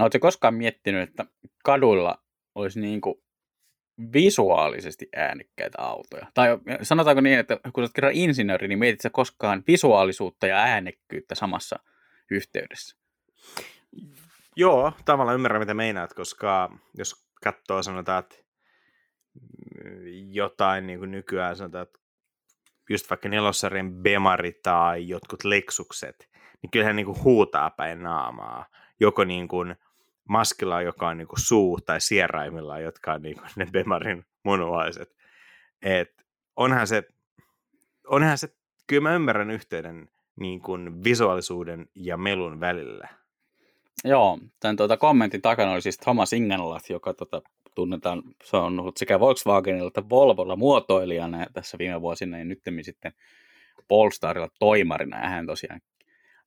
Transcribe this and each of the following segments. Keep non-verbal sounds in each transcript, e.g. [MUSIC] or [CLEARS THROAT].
Oletko koskaan miettinyt, että kaduilla olisi niin kuin visuaalisesti äänekkäitä autoja? Tai sanotaanko niin, että kun olet kerran insinööri, niin mietit sä koskaan visuaalisuutta ja äänekkyyttä samassa yhteydessä? Joo, tavallaan ymmärrän mitä meinaat, koska jos katsoo sanotaan, että jotain niin kuin nykyään sanotaan, että just vaikka nelossarjan Bemari tai jotkut Lexukset, niin kyllähän niin kuin huutaa päin naamaa. Joko niin kuin maskilla, joka on niin kuin suu, tai sieraimilla, jotka on niin kuin ne Bemarin munuaiset. Et onhan se, onhan se, kyllä mä ymmärrän yhteyden niin kuin visuaalisuuden ja melun välillä. Joo, tämän tuota, kommentin takana oli siis Thomas Ingenlath, joka tuota, tunnetaan, se on ollut sekä Volkswagenilla että Volvolla muotoilijana tässä viime vuosina, ja nyt sitten Polestarilla toimarina, ja hän tosiaan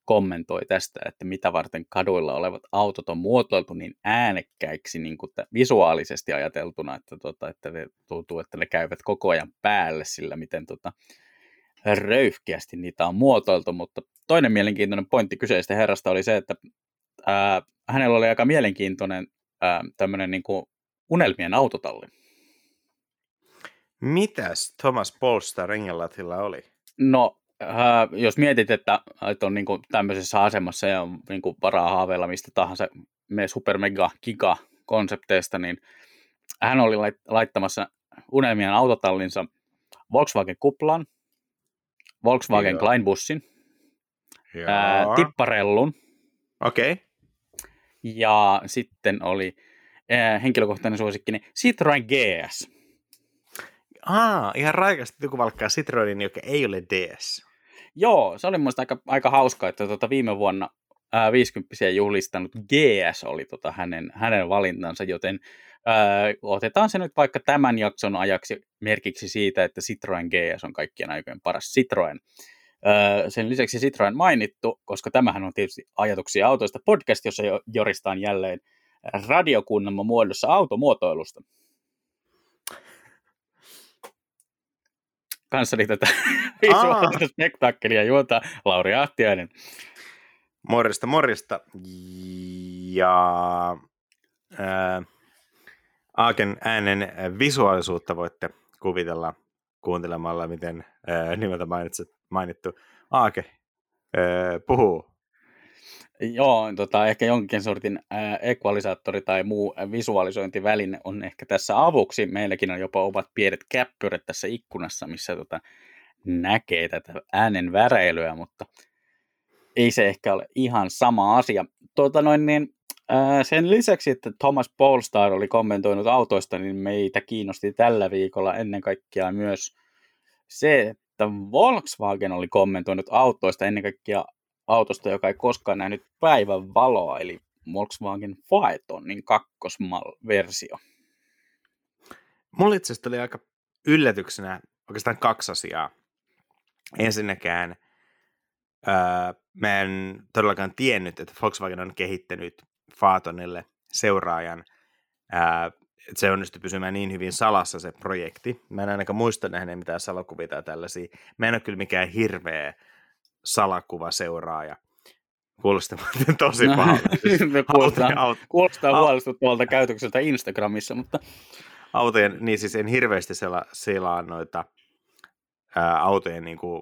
kommentoi tästä, että mitä varten kaduilla olevat autot on muotoiltu niin äänekkäiksi niin kuin visuaalisesti ajateltuna, että, tota, että ne tuntuu, että ne käyvät koko ajan päälle sillä, miten tota, röyhkeästi niitä on muotoiltu, mutta toinen mielenkiintoinen pointti kyseistä herrasta oli se, että ää, hänellä oli aika mielenkiintoinen ää, tämmöinen niin kuin unelmien autotalli. Mitäs Thomas Polstar Engelatilla oli? No, äh, jos mietit, että, että on niin kuin tämmöisessä asemassa ja on niin kuin varaa haaveilla mistä tahansa me super mega giga konsepteista, niin hän oli laittamassa unelmien autotallinsa Volkswagen Kuplan, Volkswagen Kleinbussin, ää, tipparellun. Okei. Okay. Ja sitten oli ää, henkilökohtainen suosikki, niin Citroen GS. Aa, ihan raikasti joku valkkaa Citroenin, joka ei ole DS. Joo, se oli mielestäni aika, aika hauska, että tuota viime vuonna ää, 50 juhlistanut GS oli tota hänen, hänen valintansa, joten ää, otetaan se nyt vaikka tämän jakson ajaksi merkiksi siitä, että Citroen GS on kaikkien aikojen paras Citroen. Sen lisäksi Citroen mainittu, koska tämähän on tietysti ajatuksia autoista podcast, jossa jo joristaan jälleen radiokunnamman muodossa automuotoilusta. Kanssani tätä [LAUGHS] visuaalista spektaakkelia juontaa Lauri Ahtiainen. Morjesta, morjesta. Ja ää, Aaken äänen visuaalisuutta voitte kuvitella kuuntelemalla, miten ää, nimeltä mainittu Aake ää, puhuu Joo, tota, ehkä jonkin sortin äh, ekvalisaattori tai muu visualisointiväline on ehkä tässä avuksi. Meilläkin on jopa ovat pienet käppyrät tässä ikkunassa, missä tota, näkee tätä äänen väreilyä, mutta ei se ehkä ole ihan sama asia. Tuota noin, niin, äh, sen lisäksi, että Thomas Polestar oli kommentoinut autoista, niin meitä kiinnosti tällä viikolla ennen kaikkea myös se, että Volkswagen oli kommentoinut autoista ennen kaikkea autosta, joka ei koskaan nähnyt päivän valoa, eli Volkswagen Phaetonin kakkosversio. Mulla itse asiassa oli aika yllätyksenä oikeastaan kaksi asiaa. Ensinnäkään öö, mä en todellakaan tiennyt, että Volkswagen on kehittänyt Phaetonille seuraajan. Öö, että se onnistui pysymään niin hyvin salassa se projekti. Mä en ainakaan muista nähneen mitään salakuvia tai tällaisia. Mä en ole kyllä mikään hirveä salakuva seuraaja. Kuulostaa tosi no, pahalta. [LAUGHS] Siis kuulostaa, aut, kuulostaa huolestuttavalta käytökseltä Instagramissa, mutta... Autojen, niin siis en hirveästi sela, selaa noita ää, autojen niin kuin,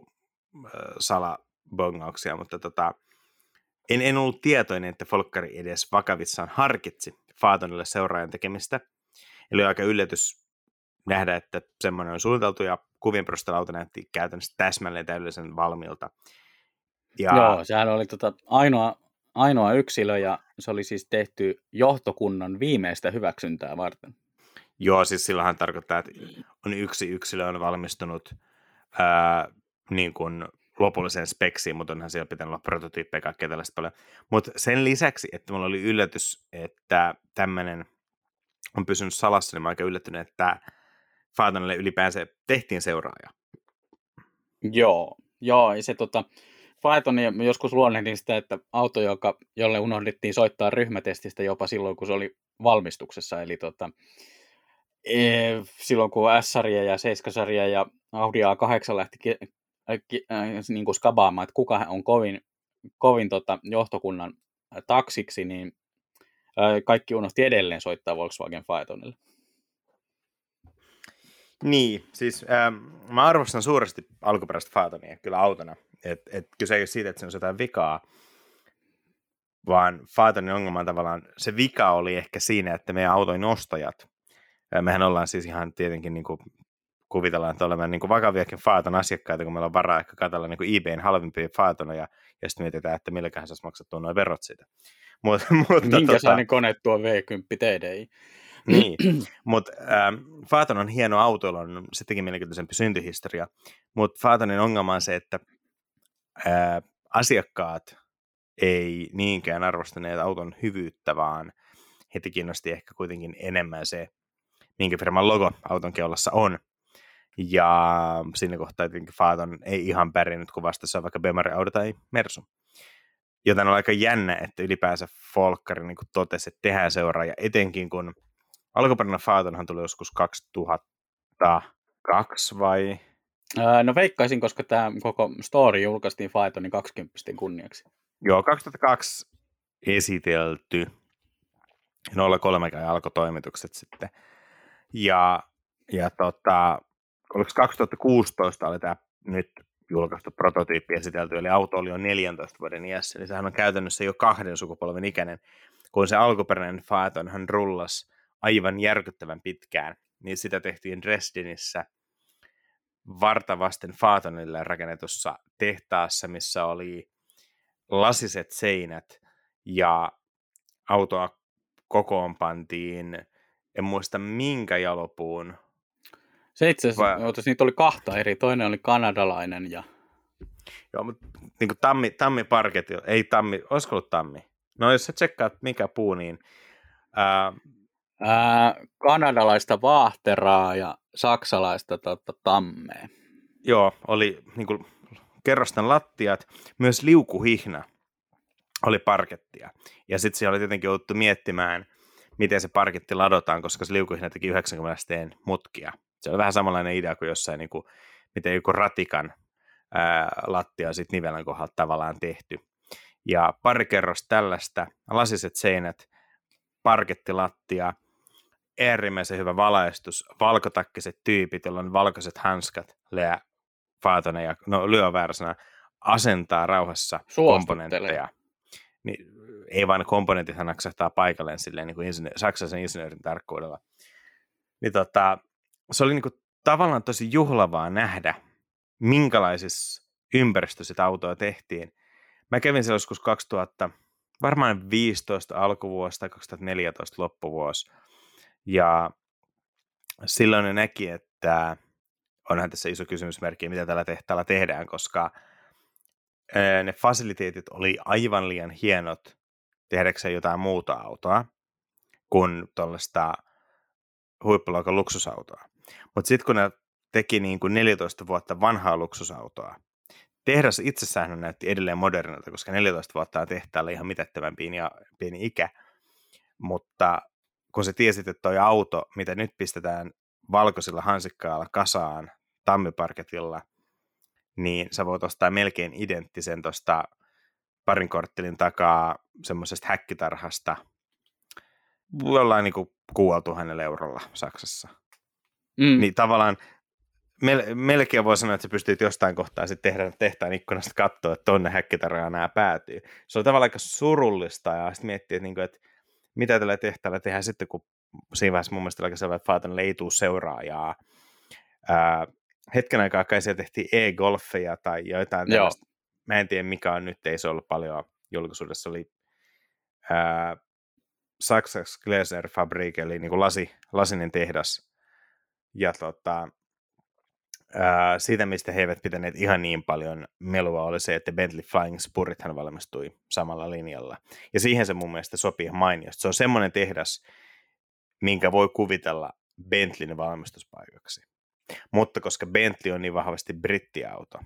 ää, salabongauksia, mutta tota, en, en ollut tietoinen, että Folkkari edes vakavissaan harkitsi Faatonille seuraajan tekemistä. Eli aika yllätys nähdä, että semmoinen on suunniteltu ja kuvien perusteella auto näytti käytännössä täsmälleen täydellisen valmiilta. Ja... Joo, sehän oli tota ainoa, ainoa yksilö ja se oli siis tehty johtokunnan viimeistä hyväksyntää varten. Joo, siis silloinhan tarkoittaa, että on yksi yksilö on valmistunut ää, niin kuin lopulliseen speksiin, mutta onhan siellä pitänyt olla prototyyppejä kaikkea tällaista paljon. Mutta sen lisäksi, että mulla oli yllätys, että tämmöinen on pysynyt salassa, niin mä aika yllättynyt, että Fatonille ylipäänsä tehtiin seuraaja. Joo, joo, ja se tota, Phaetonia joskus luonnehdin sitä, että auto, joka, jolle unohdettiin soittaa ryhmätestistä jopa silloin, kun se oli valmistuksessa. Eli tota, e, silloin, kun S-sarja ja 7-sarja ja Audi A8 lähti ki, ki, äh, niin kuin skabaamaan, että kuka on kovin, kovin tota, johtokunnan taksiksi, niin kaikki unohti edelleen soittaa Volkswagen Phaetonille. Niin, siis ähm, mä arvostan suuresti alkuperäistä Phaetonia kyllä autona. Et, et kyse ei ole siitä, että se on jotain vikaa, vaan Phaetonin ongelma on tavallaan, se vika oli ehkä siinä, että meidän autoin ostajat, mehän ollaan siis ihan tietenkin niin kuin kuvitellaan, että olemme niin kuin vakaviakin Phaeton asiakkaita, kun meillä on varaa ehkä katsella niin eBayn halvimpia Phaetonoja, ja sitten mietitään, että milläköhän saisi maksettua nuo verot siitä. Mut, mutta, Minkälainen tota, kone tuo V10 TDI? Niin, [CLEARS THROAT] mutta ähm, Phaeton on hieno auto, on sittenkin mielenkiintoisempi syntyhistoria, mutta Phaetonin ongelma on se, että äh, asiakkaat ei niinkään arvostaneet auton hyvyyttä, vaan heti kiinnosti ehkä kuitenkin enemmän se, minkä firman logo auton keulassa on. Ja siinä kohtaa tietenkin Phaeton ei ihan pärjännyt, kun vastassa on vaikka Bemari Audi tai Mersu. Joten on aika jännä, että ylipäänsä Folkari niin totesi, että tehdään seuraa, ja etenkin kun alkuperäinen Phaetonhan tuli joskus 2002 vai? no veikkaisin, koska tämä koko story julkaistiin Phaetonin 20 kunniaksi. Joo, 2002 esitelty. 03 alkoi toimitukset sitten. Ja, ja tota, oliko 2016 oli tämä nyt julkaistu prototyyppi esitelty, eli auto oli jo 14 vuoden iässä, eli sehän on käytännössä jo kahden sukupolven ikäinen, kun se alkuperäinen Phaeton hän rullas aivan järkyttävän pitkään, niin sitä tehtiin Dresdenissä vartavasten Phaetonille rakennetussa tehtaassa, missä oli lasiset seinät ja autoa kokoon pantiin, en muista minkä jalopuun. Se itse asiassa, Vai... niitä oli kahta eri, toinen oli kanadalainen ja... Joo, mutta niin kuin tammi, tammi parket, ei tammi, olisiko ollut tammi? No jos sä tsekkaat mikä puu, niin... Ää... Ää, kanadalaista vaahteraa ja saksalaista tota, tammea. Joo, oli niin kuin, kerrosten lattiat, myös liukuhihna oli parkettia. Ja sitten siellä oli tietenkin jouduttu miettimään, miten se parketti ladotaan, koska se liukuhihna teki 90 asteen mutkia. Se oli vähän samanlainen idea kuin jossain, niin kuin, miten joku ratikan ää, lattia sitten nivelän kohdalla tavallaan tehty. Ja pari kerrosta tällaista, lasiset seinät, parkettilattia, äärimmäisen hyvä valaistus, valkotakkiset tyypit, joilla on valkoiset hanskat, Lea Faatonen ja no lyö väärässä asentaa rauhassa komponentteja. Niin, ei vain komponentit hän naksahtaa paikalleen silleen niin kuin insinö- saksaisen insinöörin tarkkuudella. Niin tota, se oli niin kuin tavallaan tosi juhlavaa nähdä, minkälaisissa ympäristössä sitä autoa tehtiin. Mä kävin siellä joskus 2000, varmaan 15 alkuvuosi tai 2014 loppuvuosi. Ja silloin ne näki, että onhan tässä iso kysymysmerkki, mitä tällä tehtaalla tehdään, koska ne fasiliteetit oli aivan liian hienot tehdäkseen jotain muuta autoa kuin tuollaista huippuluokan luksusautoa. Mutta sitten kun ne teki niin kuin 14 vuotta vanhaa luksusautoa, tehdas itsessään näytti edelleen modernilta, koska 14 vuotta on tehtaalle ihan mitättömän pieni, pieni ikä, mutta kun sä tiesit, että toi auto, mitä nyt pistetään valkoisilla hansikkaalla kasaan tammiparketilla, niin sä voit ostaa melkein identtisen tuosta parin korttelin takaa semmoisesta häkkitarhasta jollain niin kuin tuhannella eurolla Saksassa. Mm. Niin tavallaan mel- melkein voi sanoa, että sä pystyt jostain kohtaa sitten tehdä tehtaan ikkunasta katsoa, että tonne häkkitarjaan nämä päätyy. Se on tavallaan aika surullista ja sitten miettii, että, niin kuin, että mitä tällä tehtaalla tehdään sitten, kun siinä vaiheessa mun mielestä aika selvä, että Faatan ei tule seuraajaa. Ää, hetken aikaa kai siellä tehtiin e-golfeja tai jotain tällaista. Mä en tiedä mikä on nyt, ei se ollut paljon julkisuudessa, oli ää, Saksas Glaser Fabrik, eli niin kuin lasi, lasinen tehdas. Ja tota, ää, siitä, mistä he eivät pitäneet ihan niin paljon melua, oli se, että Bentley Flying Spurithan valmistui samalla linjalla. Ja siihen se mun mielestä sopii ihan mainiosti. Se on semmoinen tehdas, minkä voi kuvitella Bentleyn valmistuspaikaksi. Mutta koska Bentley on niin vahvasti brittiauto,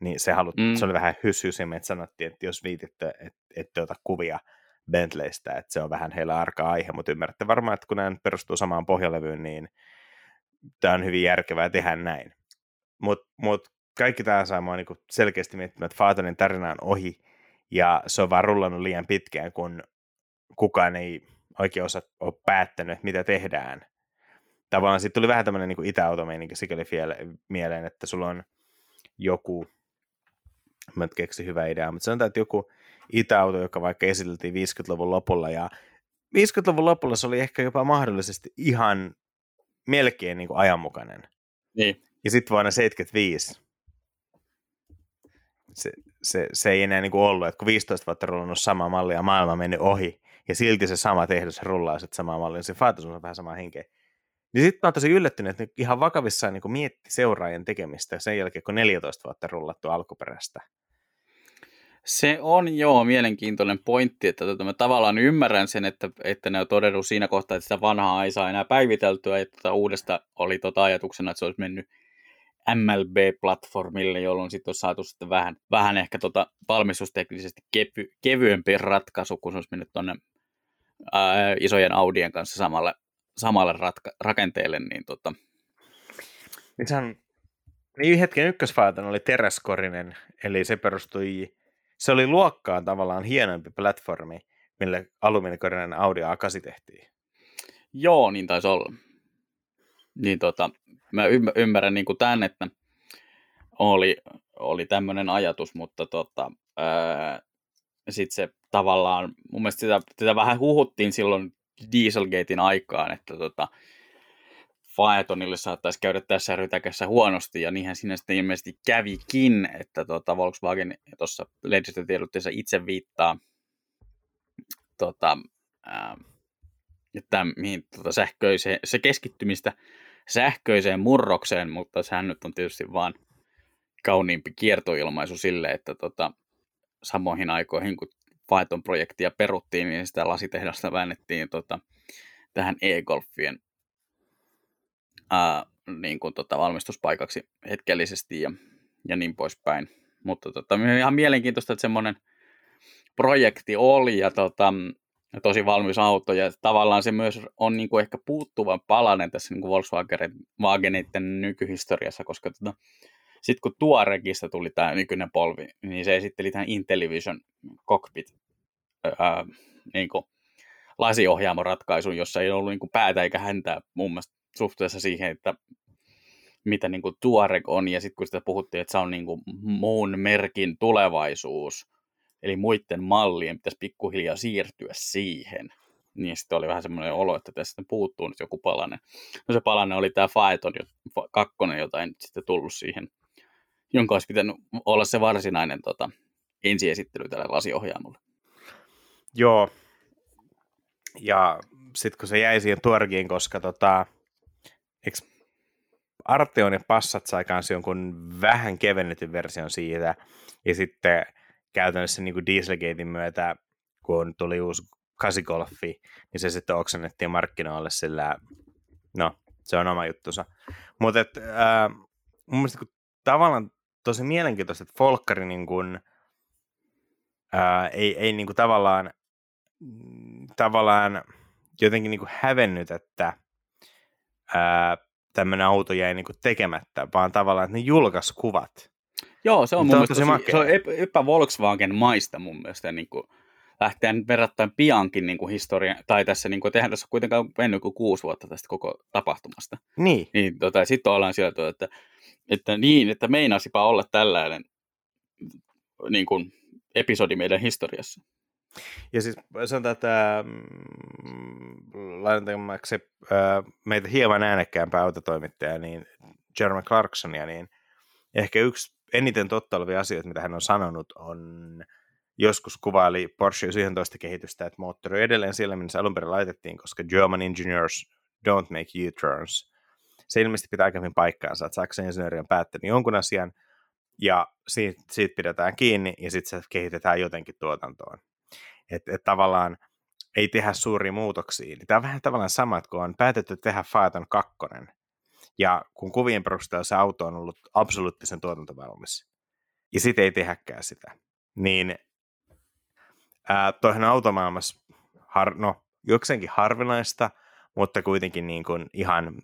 niin se, halut, mm. se oli vähän hyssyisimme, että sanottiin, että jos viititte, että ette ota kuvia Bentleystä, että se on vähän heillä arka aihe, mutta ymmärrätte varmaan, että kun nämä perustuu samaan pohjalevyyn, niin tämä on hyvin järkevää tehdä näin. Mutta mut kaikki tämä saa mua niinku selkeästi miettimään, että Faatonin tarina on ohi, ja se on vaan rullannut liian pitkään, kun kukaan ei oikein osa ole päättänyt, mitä tehdään. Tavallaan sitten tuli vähän tämmöinen niin itäautomeininki sikäli mieleen, että sulla on joku, mä en keksi hyvä idea, mutta sanotaan, että joku itäauto, joka vaikka esiteltiin 50-luvun lopulla, ja 50-luvun lopulla se oli ehkä jopa mahdollisesti ihan melkein niin kuin ajanmukainen. Niin. Ja sitten vuonna 75 se, se, se ei enää niin kuin ollut, että kun 15 vuotta rullannut sama malli ja maailma mennyt ohi, ja silti se sama tehdas rullaa sitten samaa mallia, niin se Fatos on vähän sama henkeä. Niin sitten mä oon tosi yllättynyt, että ihan vakavissaan niin mietti seuraajien tekemistä sen jälkeen, kun 14 vuotta rullattu alkuperäistä. Se on joo mielenkiintoinen pointti, että tota, mä tavallaan ymmärrän sen, että, että ne on todennut siinä kohtaa, että sitä vanhaa ei saa enää päiviteltyä, että tota, uudesta oli tota ajatuksena, että se olisi mennyt MLB-platformille, jolloin sitten olisi saatu sitten vähän, vähän ehkä tota valmistusteknisesti kevy, kevyempi ratkaisu, kun se olisi mennyt tuonne isojen Audien kanssa samalle, samalle ratka, rakenteelle. Niin, tota... niin, sehän, niin hetken ykkösfaaton oli teräskorinen, eli se perustui, se oli luokkaan tavallaan hienompi platformi, mille alumiinikorinen Audi A8 tehtiin. Joo, niin taisi olla. Niin tota, mä ymmärrän niin kuin tämän, että oli, oli tämmöinen ajatus, mutta tota, sitten se tavallaan, mun mielestä sitä, sitä vähän huhuttiin silloin Dieselgatein aikaan, että tota, Faetonille saattaisi käydä tässä rytäkässä huonosti, ja niinhän sinne sitten ilmeisesti kävikin, että tota, Volkswagen tuossa lehdistötiedotteessa itse viittaa tota, ää, että mihin tota, sähköiseen, se keskittymistä sähköiseen murrokseen, mutta sehän nyt on tietysti vaan kauniimpi kiertoilmaisu sille, että tota, samoihin aikoihin, kun Python projektia peruttiin, niin sitä lasitehdasta väännettiin tota, tähän e-golfien ää, niin kuin, tota, valmistuspaikaksi hetkellisesti ja, ja niin poispäin. Mutta tota, ihan mielenkiintoista, että semmoinen projekti oli ja tota, tosi valmis auto, ja tavallaan se myös on niin kuin ehkä puuttuvan palanen tässä niin kuin Volkswageneiden nykyhistoriassa, koska tota, sitten kun Tuaregista tuli tämä nykyinen polvi, niin se esitteli tämän Intellivision cockpit ää, niin kuin lasiohjaamoratkaisun, jossa ei ollut niin kuin päätä eikä häntää muun muassa suhteessa siihen, että mitä niin kuin Tuareg on, ja sitten kun sitä puhuttiin, että se on niin kuin muun merkin tulevaisuus, Eli muiden mallien pitäisi pikkuhiljaa siirtyä siihen. Niin sitten oli vähän semmoinen olo, että tässä puuttuu nyt joku palanen. No se palanen oli tämä Faeton kakkonen, jota ei nyt sitten tullut siihen, jonka olisi pitänyt olla se varsinainen tota, ensiesittely tälle lasiohjaamolle. Joo. Ja sitten kun se jäi siihen tuorgiin, koska tota, eikö Arteon ja Passat sai jonkun vähän kevennetyn version siitä, ja sitten käytännössä niin kuin Dieselgatein myötä, kun tuli uusi kasigolfi, niin se sitten oksennettiin markkinoille sillä, no, se on oma juttusa. Mutta äh, mun mielestä kun tavallaan tosi mielenkiintoista, että Folkkari niin kuin, äh, ei, ei niin kuin tavallaan, tavallaan jotenkin niin kuin hävennyt, että äh, tämmöinen auto jäi niin kuin tekemättä, vaan tavallaan, että ne julkaisi kuvat Joo, se on mun mielestä tosi, se on epä Volkswagen maista mun mielestä niin kuin, lähteä verrattain piankin niin kuin historia, tai tässä, niin kuin, tehdään tässä kuitenkaan mennyt kuin kuusi vuotta tästä koko tapahtumasta. Niin. niin tota, sitten ollaan sieltä, että, että niin, että meinasipa olla tällainen niin kuin, episodi meidän historiassa. Ja siis sanotaan, että mm, lainatamaksi äh, meitä hieman äänekkäämpää autotoimittaja, niin Jeremy Clarksonia, niin ehkä yksi eniten totta olevia asioita, mitä hän on sanonut, on joskus kuvaili Porsche 11 kehitystä, että moottori on edelleen siellä, minne se alun perin laitettiin, koska German engineers don't make U-turns. Se ilmeisesti pitää aika hyvin paikkaansa, että Saksan insinööri on päättänyt jonkun asian, ja siitä, siitä pidetään kiinni, ja sitten se kehitetään jotenkin tuotantoon. Että et tavallaan ei tehdä suuria muutoksia. Tämä on vähän tavallaan sama, että kun on päätetty tehdä Phaeton 2, ja kun kuvien perusteella se auto on ollut absoluuttisen tuotantovalmis, ja sitten ei tehäkään sitä, niin ää, toihan automaailmassa, har, no, jokseenkin harvinaista, mutta kuitenkin niin kuin ihan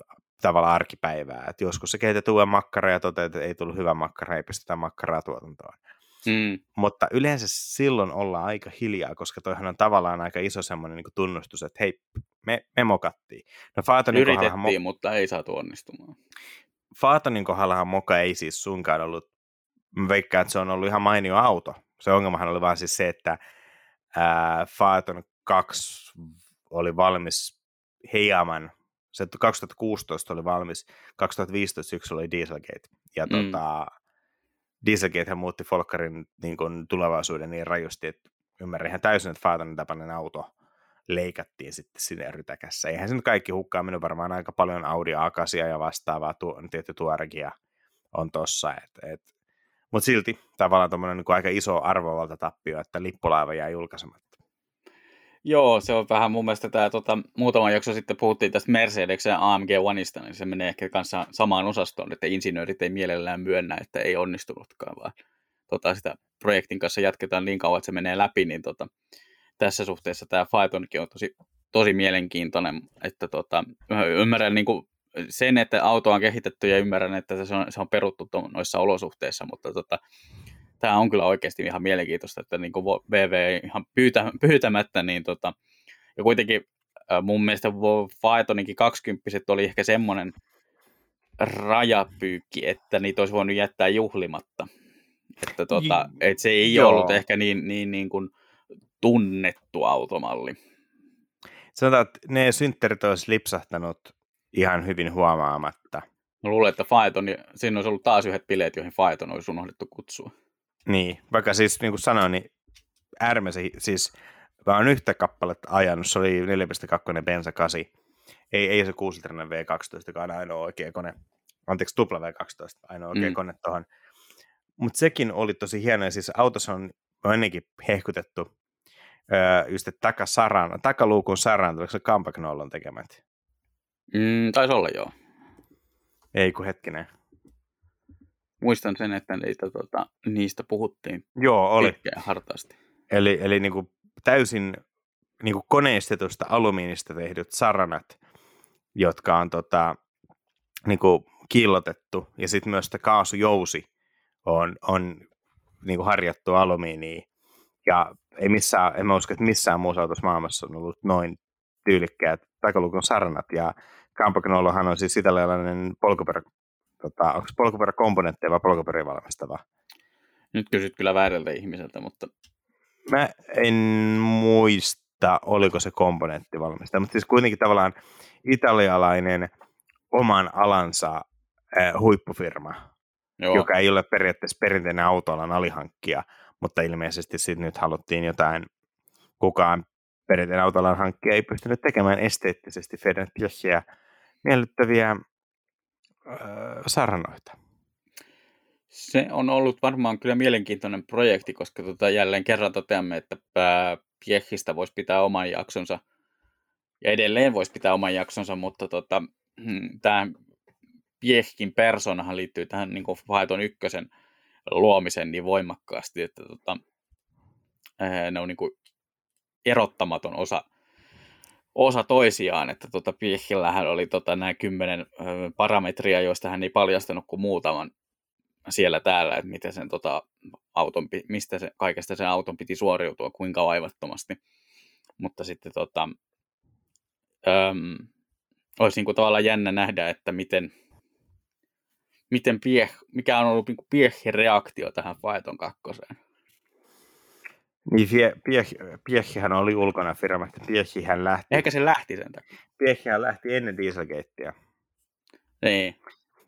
tavalla arkipäivää. Et joskus se kehität uuden makkara ja toteat, että ei tullut hyvä makkara, ei pistetä makkaraa tuotantoon. Mm. Mutta yleensä silloin ollaan aika hiljaa, koska toihan on tavallaan aika iso semmoinen niin tunnustus, että hei, me, me mokattiin. No Faatonin Yritettiin, mo- mutta ei saatu onnistumaan. Faatonin kohdallahan moka ei siis sunkaan ollut, mä veikkaan, että se on ollut ihan mainio auto. Se ongelmahan oli vaan siis se, että ää, Faaton 2 oli valmis hieman, se 2016 oli valmis, 2015 syksyllä oli Dieselgate, ja mm. tota, Dieselgate muutti Folkkarin niin tulevaisuuden niin rajusti, että ymmärrän ihan täysin, että Faatonin tapainen auto leikattiin sitten sinne rytäkässä. Eihän se nyt kaikki hukkaa mennyt varmaan aika paljon Audi Akasia ja vastaavaa, tu, tietty tuoregia on tossa. Et, et. Mutta silti tavallaan tuommoinen niin aika iso arvovalta tappio, että lippulaiva jää julkaisematta. Joo, se on vähän mun mielestä tämä, tota, muutama jakso sitten puhuttiin tästä Mercedes ja AMG Oneista, niin se menee ehkä kanssa samaan osastoon, että insinöörit ei mielellään myönnä, että ei onnistunutkaan, vaan tota, sitä projektin kanssa jatketaan niin kauan, että se menee läpi, niin tota, tässä suhteessa tämä Phaetonkin on tosi, tosi mielenkiintoinen, että tota, ymmärrän niin kuin sen, että auto on kehitetty ja ymmärrän, että se on, se on peruttu noissa olosuhteissa, mutta tota, tämä on kyllä oikeasti ihan mielenkiintoista, että niin kuin VV ihan pyytä, pyytämättä, niin tota, ja kuitenkin mun mielestä Phaetoninkin 20 oli ehkä semmoinen rajapyykki, että niitä olisi voinut jättää juhlimatta. Että tota, et se ei Joo. ollut ehkä niin, niin, niin kuin tunnettu automalli. Sanotaan, että ne synttärit olisi lipsahtanut ihan hyvin huomaamatta. Mä luulen, että Phaeton, siinä olisi ollut taas yhdet bileet, joihin Phaeton olisi unohdettu kutsua. Niin, vaikka siis niin kuin sanoin, niin äärimmäisen, siis mä oon yhtä kappaletta ajanut, se oli 4.2 Bensa 8. Ei, ei se 6 V12, joka on ainoa oikea kone. Anteeksi, tupla V12, ainoa oikea mm. kone tuohon. Mutta sekin oli tosi hieno, ja siis autossa on, on ennenkin hehkutettu öö, just, takasaran, takaluukun saran, oliko se Compact Nollon tekemät? Mm, taisi olla joo. Ei kun hetkinen. Muistan sen, että niitä, tota, niistä puhuttiin Joo, oli. hartaasti. Eli, eli niin kuin täysin niin kuin koneistetusta alumiinista tehdyt saranat, jotka on tota, niin kuin kiillotettu, ja sitten myös kaasujousi on, on niin kuin harjattu alumiiniin. Ja ei missään, en mä usko, että missään muussa autossa maailmassa on ollut noin tyylikkäät takalukon saranat. Ja Campagnolohan on siis italialainen polkuperä, tota, onko polkuperäkomponentteja vai polkuperää valmistava? Nyt kysyt kyllä väärältä ihmiseltä, mutta... Mä en muista, oliko se komponentti valmistaja, mutta siis kuitenkin tavallaan italialainen oman alansa äh, huippufirma, Joo. joka ei ole periaatteessa perinteinen autoalan alihankkija, mutta ilmeisesti sitten nyt haluttiin jotain, kukaan perinteinen autoalan hankkija ei pystynyt tekemään esteettisesti Federn miellyttäviä öö, saranoita. Se on ollut varmaan kyllä mielenkiintoinen projekti, koska tota jälleen kerran toteamme, että Piehistä voisi pitää oman jaksonsa ja edelleen voisi pitää oman jaksonsa, mutta tota, hmm, tämä Piehkin persoonahan liittyy tähän niin Phaeton ykkösen luomisen niin voimakkaasti, että tota, ne on niin kuin erottamaton osa, osa toisiaan, että tota, Piehillähän oli tota, nämä kymmenen parametria, joista hän ei paljastanut kuin muutaman siellä täällä, että miten sen tota, auton, mistä se, kaikesta sen auton piti suoriutua, kuinka vaivattomasti. Mutta sitten tota, äm, olisi niin kuin tavallaan jännä nähdä, että miten, miten pie, mikä on ollut niin Piehin reaktio tähän Phaeton kakkoseen. Niin, Piehihän oli ulkona firmasta. Piehihän lähti. Ehkä se lähti sen takia. Piehihän lähti ennen Dieselgatea. Niin.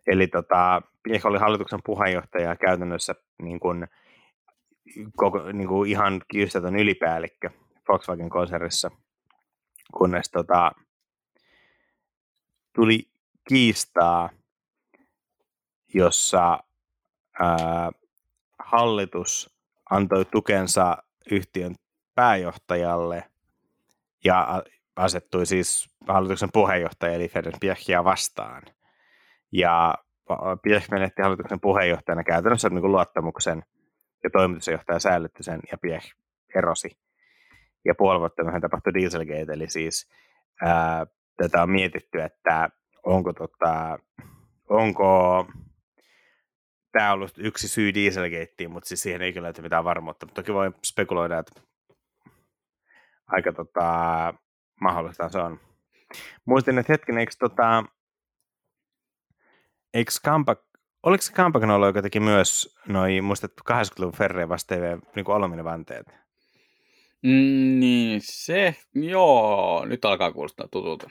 Eli tota, Pieh oli hallituksen puheenjohtaja käytännössä niin kuin, koko, niin kuin ihan kiistaton ylipäällikkö Volkswagen-konsernissa, kunnes tota, tuli kiistaa, jossa ää, hallitus antoi tukensa yhtiön pääjohtajalle ja asettui siis hallituksen puheenjohtaja eli Ferenc Piechia vastaan. Ja Piech menetti hallituksen puheenjohtajana käytännössä niin kuin luottamuksen ja toimitusjohtaja säilytti sen ja Piech erosi. Ja puoli vuotta tapahtui Dieselgate, eli siis ää, tätä on mietitty, että onko, tota, onko tämä on ollut yksi syy Dieselgateen, mutta siis siihen ei kyllä löyty mitään varmuutta. Mutta toki voi spekuloida, että aika tota, mahdollista se on. Muistin, että hetken, eikö, tota, eikö Kampa, oliko se ollut, joka teki myös noin, muistat 80-luvun Ferreen vastaavia niin alumiinivanteet? Mm, niin se, joo, nyt alkaa kuulostaa tutulta.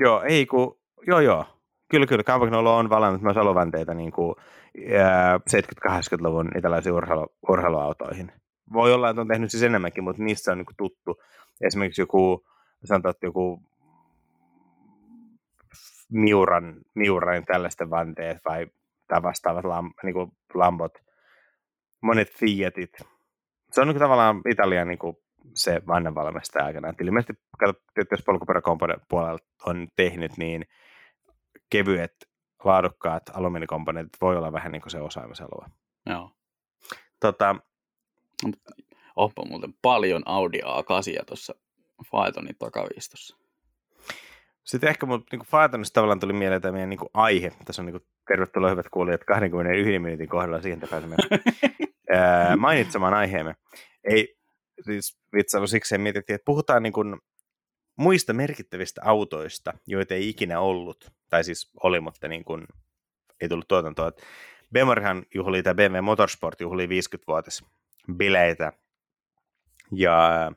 Joo, ei kun, joo joo, kyllä kyllä, Kampagnolo on valannut myös aluvanteita niin kuin, 70-80-luvun italaisiin urheilu, urheiluautoihin. Voi olla, että on tehnyt siis enemmänkin, mutta niistä on niin kuin tuttu. Esimerkiksi joku, sanotaan, että joku Miuran, Miuran tällaisten vanteet vai tai vastaavat lam, niin kuin Lambot, monet Fiatit. Se on niin kuin tavallaan Italian niin kuin se vannenvalmistaja aikana. Et ilmeisesti, jos polkuperäkomponentin puolella on tehnyt, niin kevyet, laadukkaat alumiinikomponentit voi olla vähän niin kuin se osaamisalue. Joo. Tota, Onpa muuten paljon Audi A8 tuossa Faetonin takaviistossa. Sitten ehkä mun niin Faetonista tavallaan tuli mieleen tämä meidän niin kuin aihe. Tässä on niin kuin, tervetuloa hyvät kuulijat 21 minuutin kohdalla siihen, että pääsemme [LAUGHS] mainitsemaan aiheemme. Ei, siis vitsailu siksi mietittiin, että puhutaan niin kuin muista merkittävistä autoista, joita ei ikinä ollut, tai siis oli, mutta niin kuin ei tullut tuotantoa. BMWhan juhlii, tai BMW Motorsport juhlii 50-vuotis bileitä, ja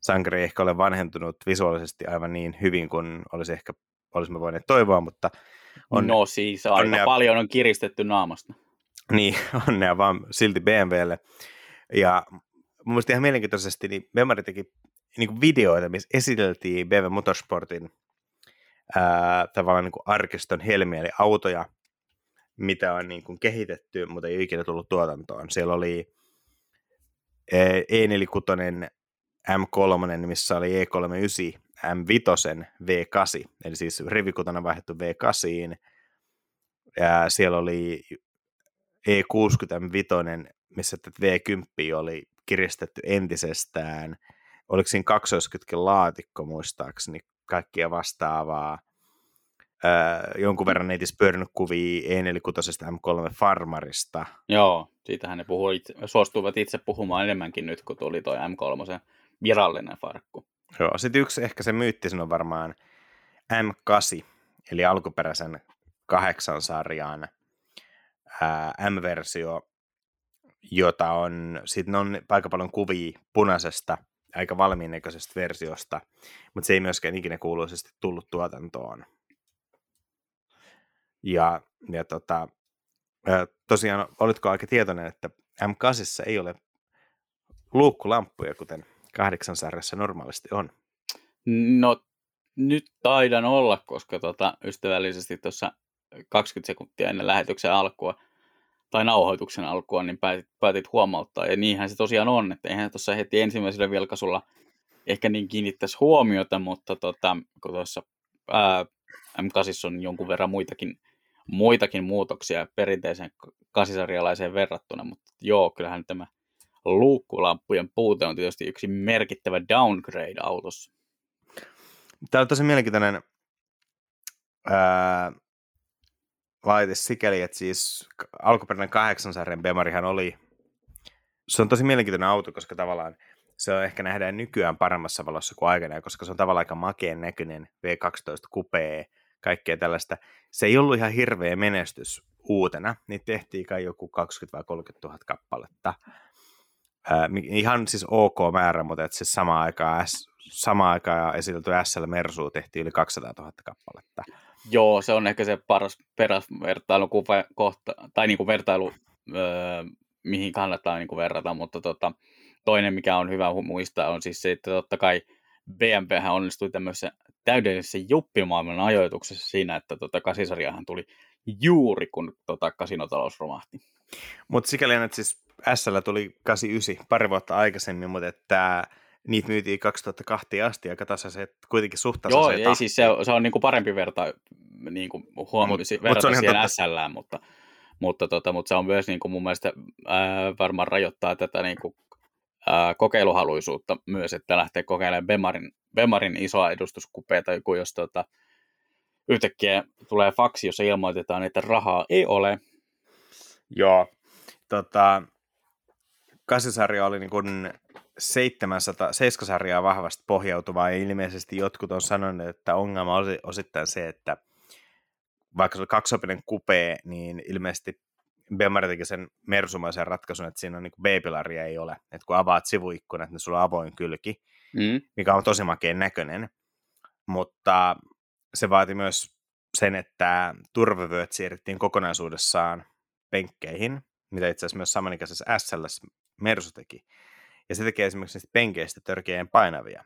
Sankari ei ehkä ole vanhentunut visuaalisesti aivan niin hyvin kuin olisi ehkä olisimme voineet toivoa, mutta on, no siis aika onnea, paljon on kiristetty naamasta. Niin, [LAUGHS] onnea vaan silti BMWlle. Ja mun mielestä ihan mielenkiintoisesti, niin BMW teki niin kuin videoita, missä esiteltiin BMW Motorsportin ää, tavallaan niin kuin arkiston helmiä, eli autoja, mitä on niin kuin kehitetty, mutta ei ikinä tullut tuotantoon. Siellä oli E46 M3, missä oli E39 M5 V8, eli siis rivikutona vaihdettu V8, ja siellä oli E65, missä V10 oli kiristetty entisestään. Oliko siinä kaksoiskytken laatikko muistaakseni, kaikkia vastaavaa. Öö, jonkun verran netissä pyörinyt kuvia E46 M3 Farmarista. Joo, siitähän ne puhuu itse, suostuivat itse puhumaan enemmänkin nyt, kun tuli toi M3 virallinen farkku. Joo, sitten yksi ehkä se myytti on varmaan M8, eli alkuperäisen kahdeksan sarjan ää, M-versio, jota on, sitten on aika paljon kuvia punaisesta, aika valmiin näköisestä versiosta, mutta se ei myöskään ikinä kuuluisesti tullut tuotantoon. Ja, ja tota, tosiaan, olitko aika tietoinen, että M8 ei ole luukkulamppuja, kuten kahdeksan sarjassa normaalisti on? No, nyt taidan olla, koska tota, ystävällisesti tuossa 20 sekuntia ennen lähetyksen alkua tai nauhoituksen alkua, niin päätit, päätit huomauttaa. Ja niinhän se tosiaan on, että eihän tuossa heti ensimmäisellä vilkaisulla ehkä niin kiinnittäisi huomiota, mutta tota, kun tuossa M8 on jonkun verran muitakin, muitakin muutoksia perinteiseen kasisarjalaiseen verrattuna, mutta joo, kyllähän tämä luukkulampujen puute on tietysti yksi merkittävä downgrade autossa. Tämä on tosi mielenkiintoinen ää, laite sikäli, että siis alkuperäinen kahdeksan sarjan Bemarihan oli, se on tosi mielenkiintoinen auto, koska tavallaan se on ehkä nähdään nykyään paremmassa valossa kuin aikana, koska se on tavallaan aika makeen näköinen V12 kupee, kaikkea tällaista. Se ei ollut ihan hirveä menestys uutena, niin tehtiin kai joku 20 vai 30 000 kappaletta. Äh, ihan siis ok määrä, mutta että siis samaan aikaan, samaan aikaan esitelty SL Mersu tehtiin yli 200 000 kappaletta. Joo, se on ehkä se paras peräs vertailu, kohta, tai niin kuin vertailu, öö, mihin kannattaa niin kuin verrata, mutta tota, toinen, mikä on hyvä muistaa, on siis se, että totta kai BMW onnistui tämmöisessä täydellisessä juppimaailman ajoituksessa siinä, että tota, kasisarjahan tuli juuri, kun tota, kasinotalous romahti. Mutta sikäli, että siis SL tuli 89 pari vuotta aikaisemmin, mutta että niitä myytiin 2002 asti aika tasaiset, kuitenkin suhteessa. Joo, ei siis se, se on niinku parempi verta, niinku huomioon, mut, verrata mut siihen SL, mutta, mutta, tota, mutta se on myös niinku mun mielestä ää, varmaan rajoittaa tätä niinku, ää, kokeiluhaluisuutta myös, että lähtee kokeilemaan Bemarin, Bemarin isoa edustuskupeita, kun jos tota, yhtäkkiä tulee faksi, jossa ilmoitetaan, että rahaa ei ole, Joo, tota, kasisarja oli niin kuin 700, seiskasarjaa vahvasti pohjautuvaa, ja ilmeisesti jotkut on sanonut, että ongelma oli osittain se, että vaikka se oli kaksopinen kupee, niin ilmeisesti Bemari teki sen mersumaisen ratkaisun, että siinä on niin B-pilaria ei ole. Että kun avaat sivuikkunat, niin sulla on avoin kylki, mm. mikä on tosi makeen näköinen. Mutta se vaati myös sen, että turvavyöt siirrettiin kokonaisuudessaan penkkeihin, mitä itse asiassa myös samanikäisessä SLS Mersu teki. Ja se tekee esimerkiksi niistä penkeistä törkeän painavia.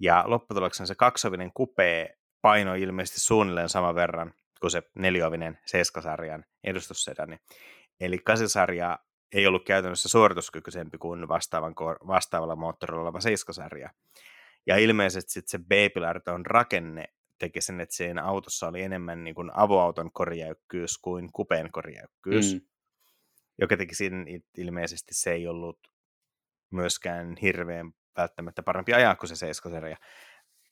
Ja lopputuloksena se kaksovinen kupee painoi ilmeisesti suunnilleen saman verran kuin se neliovinen seiskasarjan edustussedani. Eli kasisarja ei ollut käytännössä suorituskykyisempi kuin vastaavan, vastaavalla moottorilla oleva seiskasarja. Ja ilmeisesti sitten se B-pilariton rakenne teki sen, että siinä autossa oli enemmän niin kuin avoauton korjäykkyys kuin kupeen korjäykkyys, mm. joka teki siinä ilmeisesti se ei ollut myöskään hirveän välttämättä parempi ajaa kuin se seiskasarja.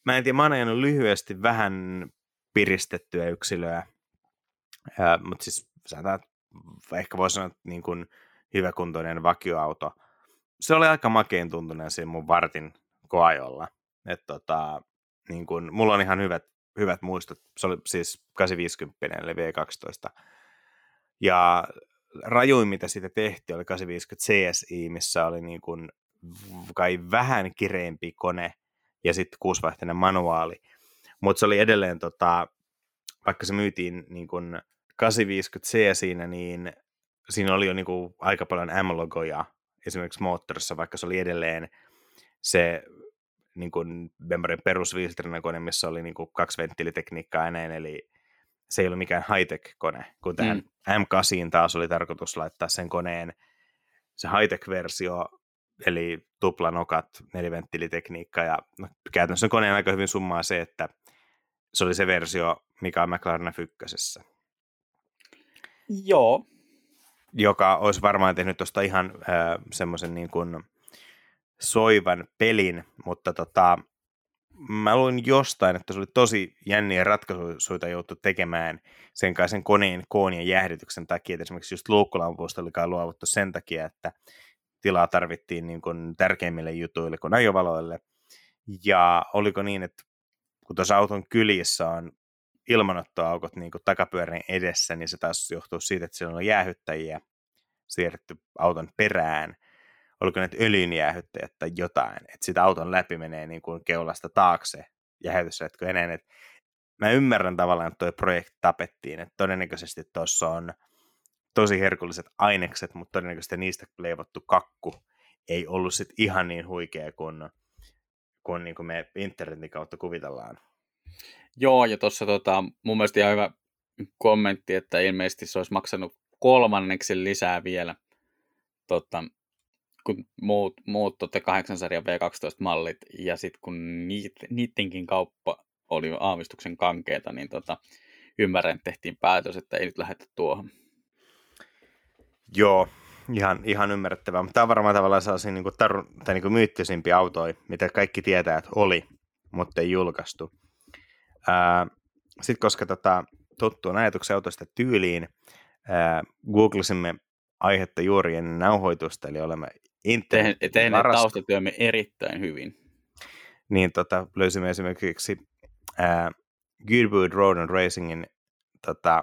Mä en tiedä, mä oon ajanut lyhyesti vähän piristettyä yksilöä, ja, mutta siis sanotaan, ehkä voisi sanoa, että niin kuin hyväkuntoinen vakioauto. Se oli aika makeen tuntunen siinä mun vartin koajolla. Että tota, niin kuin, mulla on ihan hyvät, hyvät muistot. Se oli siis 850 eli V12. Ja rajuin, mitä siitä tehtiin, oli 850 CSI, missä oli niin kuin kai vähän kireempi kone ja sitten kuusivaihteinen manuaali. Mutta se oli edelleen, tota, vaikka se myytiin niin kuin 850C siinä, niin siinä oli jo niin kuin aika paljon M-logoja esimerkiksi moottorissa, vaikka se oli edelleen se niin kuin Bemberin perus kone, missä oli niin kuin kaksi venttiilitekniikkaa ja näin, eli se ei ollut mikään high-tech-kone, kun tähän mm. M8 taas oli tarkoitus laittaa sen koneen se high-tech-versio, eli tuplanokat, neliventtiilitekniikka, ja no, käytännössä koneen aika hyvin summaa se, että se oli se versio, mikä on McLaren F1. Joo. Joka olisi varmaan tehnyt tuosta ihan äh, semmoisen niin kuin soivan pelin, mutta tota, mä luin jostain, että se oli tosi jänniä ratkaisuja joutu tekemään sen kai sen koneen koon ja jäähdytyksen takia, että esimerkiksi just luukkulampuista oli luovuttu sen takia, että tilaa tarvittiin niin kuin tärkeimmille jutuille kuin ajovaloille. Ja oliko niin, että kun tuossa auton kylissä on ilmanottoaukot niin kuin takapyörän edessä, niin se taas johtuu siitä, että siellä on jäähyttäjiä siirretty auton perään. Oliko ne öljynjäähyttäjät tai jotain, että sitä auton läpi menee niin kuin keulasta taakse jäähytysretkö enää. Että mä ymmärrän tavallaan, että tuo projekti tapettiin, että todennäköisesti tuossa on tosi herkulliset ainekset, mutta todennäköisesti niistä leivottu kakku ei ollut sit ihan niin huikea kuin, kuin, niin kuin me internetin kautta kuvitellaan. Joo, ja tuossa tota, mun mielestä ihan hyvä kommentti, että ilmeisesti se olisi maksanut kolmanneksi lisää vielä, tota, kun muut, muut tota 8 sarjan V12-mallit, ja sitten kun niit, niittenkin kauppa oli aavistuksen kankeeta, niin tota, ymmärrän, että tehtiin päätös, että ei nyt lähdetä tuohon. Joo, ihan, ihan ymmärrettävää, mutta tämä on varmaan tavallaan sellaisia niin taru, niin myyttisimpiä autoja, mitä kaikki tietää, että oli, mutta ei julkaistu. Sitten koska tota, tuttuun ajatuksen autosta tyyliin, ää, googlasimme aihetta juuri ennen nauhoitusta, eli olemme internetin Tehneet taustatyömme erittäin hyvin. Niin tota, löysimme esimerkiksi ää, Goodwood Road and Racingin tota,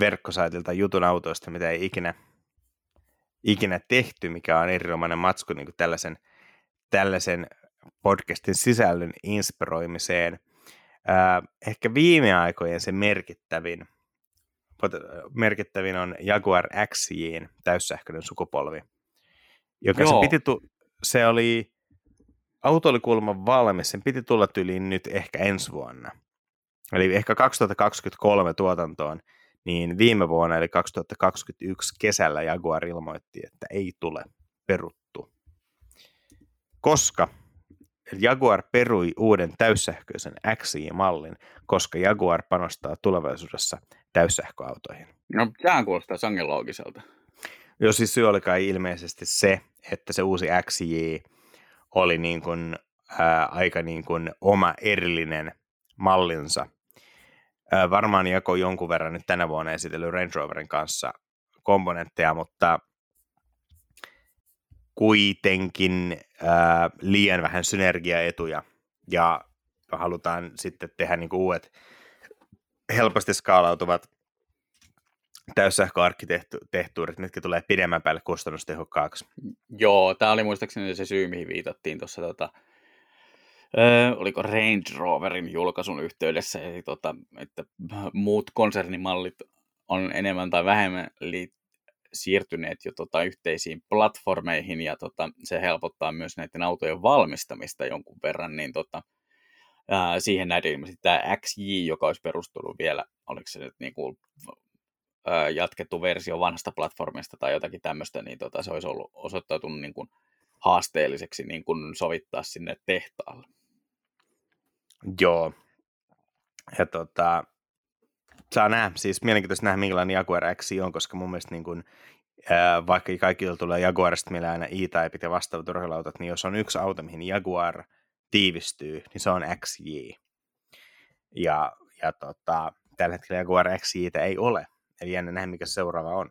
verkkosaitilta jutun autoista, mitä ei ikinä, ikinä tehty, mikä on erinomainen matsku niin kuin tällaisen, tällaisen podcastin sisällön inspiroimiseen. Äh, ehkä viime aikojen se merkittävin, merkittävin on Jaguar XJin täyssähköinen sukupolvi, joka Joo. se piti, tu- se oli, auto oli kuulemma valmis, sen piti tulla tyliin nyt ehkä ensi vuonna. Eli ehkä 2023 tuotantoon, niin viime vuonna eli 2021 kesällä Jaguar ilmoitti, että ei tule peruttu. Koska Jaguar perui uuden täyssähköisen XI-mallin, koska Jaguar panostaa tulevaisuudessa täyssähköautoihin. No, tämä kuulostaa sangen loogiselta. Joo, siis syy oli kai ilmeisesti se, että se uusi XJ oli niin kuin, ää, aika niin kuin oma erillinen mallinsa. Ää, varmaan jako jonkun verran nyt tänä vuonna esitellyt Range Roverin kanssa komponentteja, mutta kuitenkin ää, liian vähän synergiaetuja ja halutaan sitten tehdä niin uudet helposti skaalautuvat täyssähköarkkitehtuurit, mitkä tulee pidemmän päälle kustannustehokkaaksi. Joo, tämä oli muistaakseni se syy, mihin viitattiin tuossa tota, Öö, oliko Range Roverin julkaisun yhteydessä, eli tota, että muut konsernimallit on enemmän tai vähemmän li- siirtyneet jo tota, yhteisiin platformeihin, ja tota, se helpottaa myös näiden autojen valmistamista jonkun verran, niin tota, ää, siihen näiden ilmeisesti tämä XJ, joka olisi perustunut vielä, oliko se nyt niin kuin, jatkettu versio vanhasta platformista tai jotakin tämmöistä, niin tota, se olisi ollut osoittautunut niin kuin, haasteelliseksi niin kuin sovittaa sinne tehtaalle. Joo. Ja tota, saa nähdä, siis mielenkiintoista nähdä, minkälainen Jaguar X on, koska mun mielestä niin ää, vaikka kaikilla tulee Jaguarista meillä aina E-Typeit ja vastaavat urheilautot, niin jos on yksi auto, mihin Jaguar tiivistyy, niin se on XJ. Ja, ja tota, tällä hetkellä Jaguar XJ ei ole. Eli jännä nähdä, mikä se seuraava on.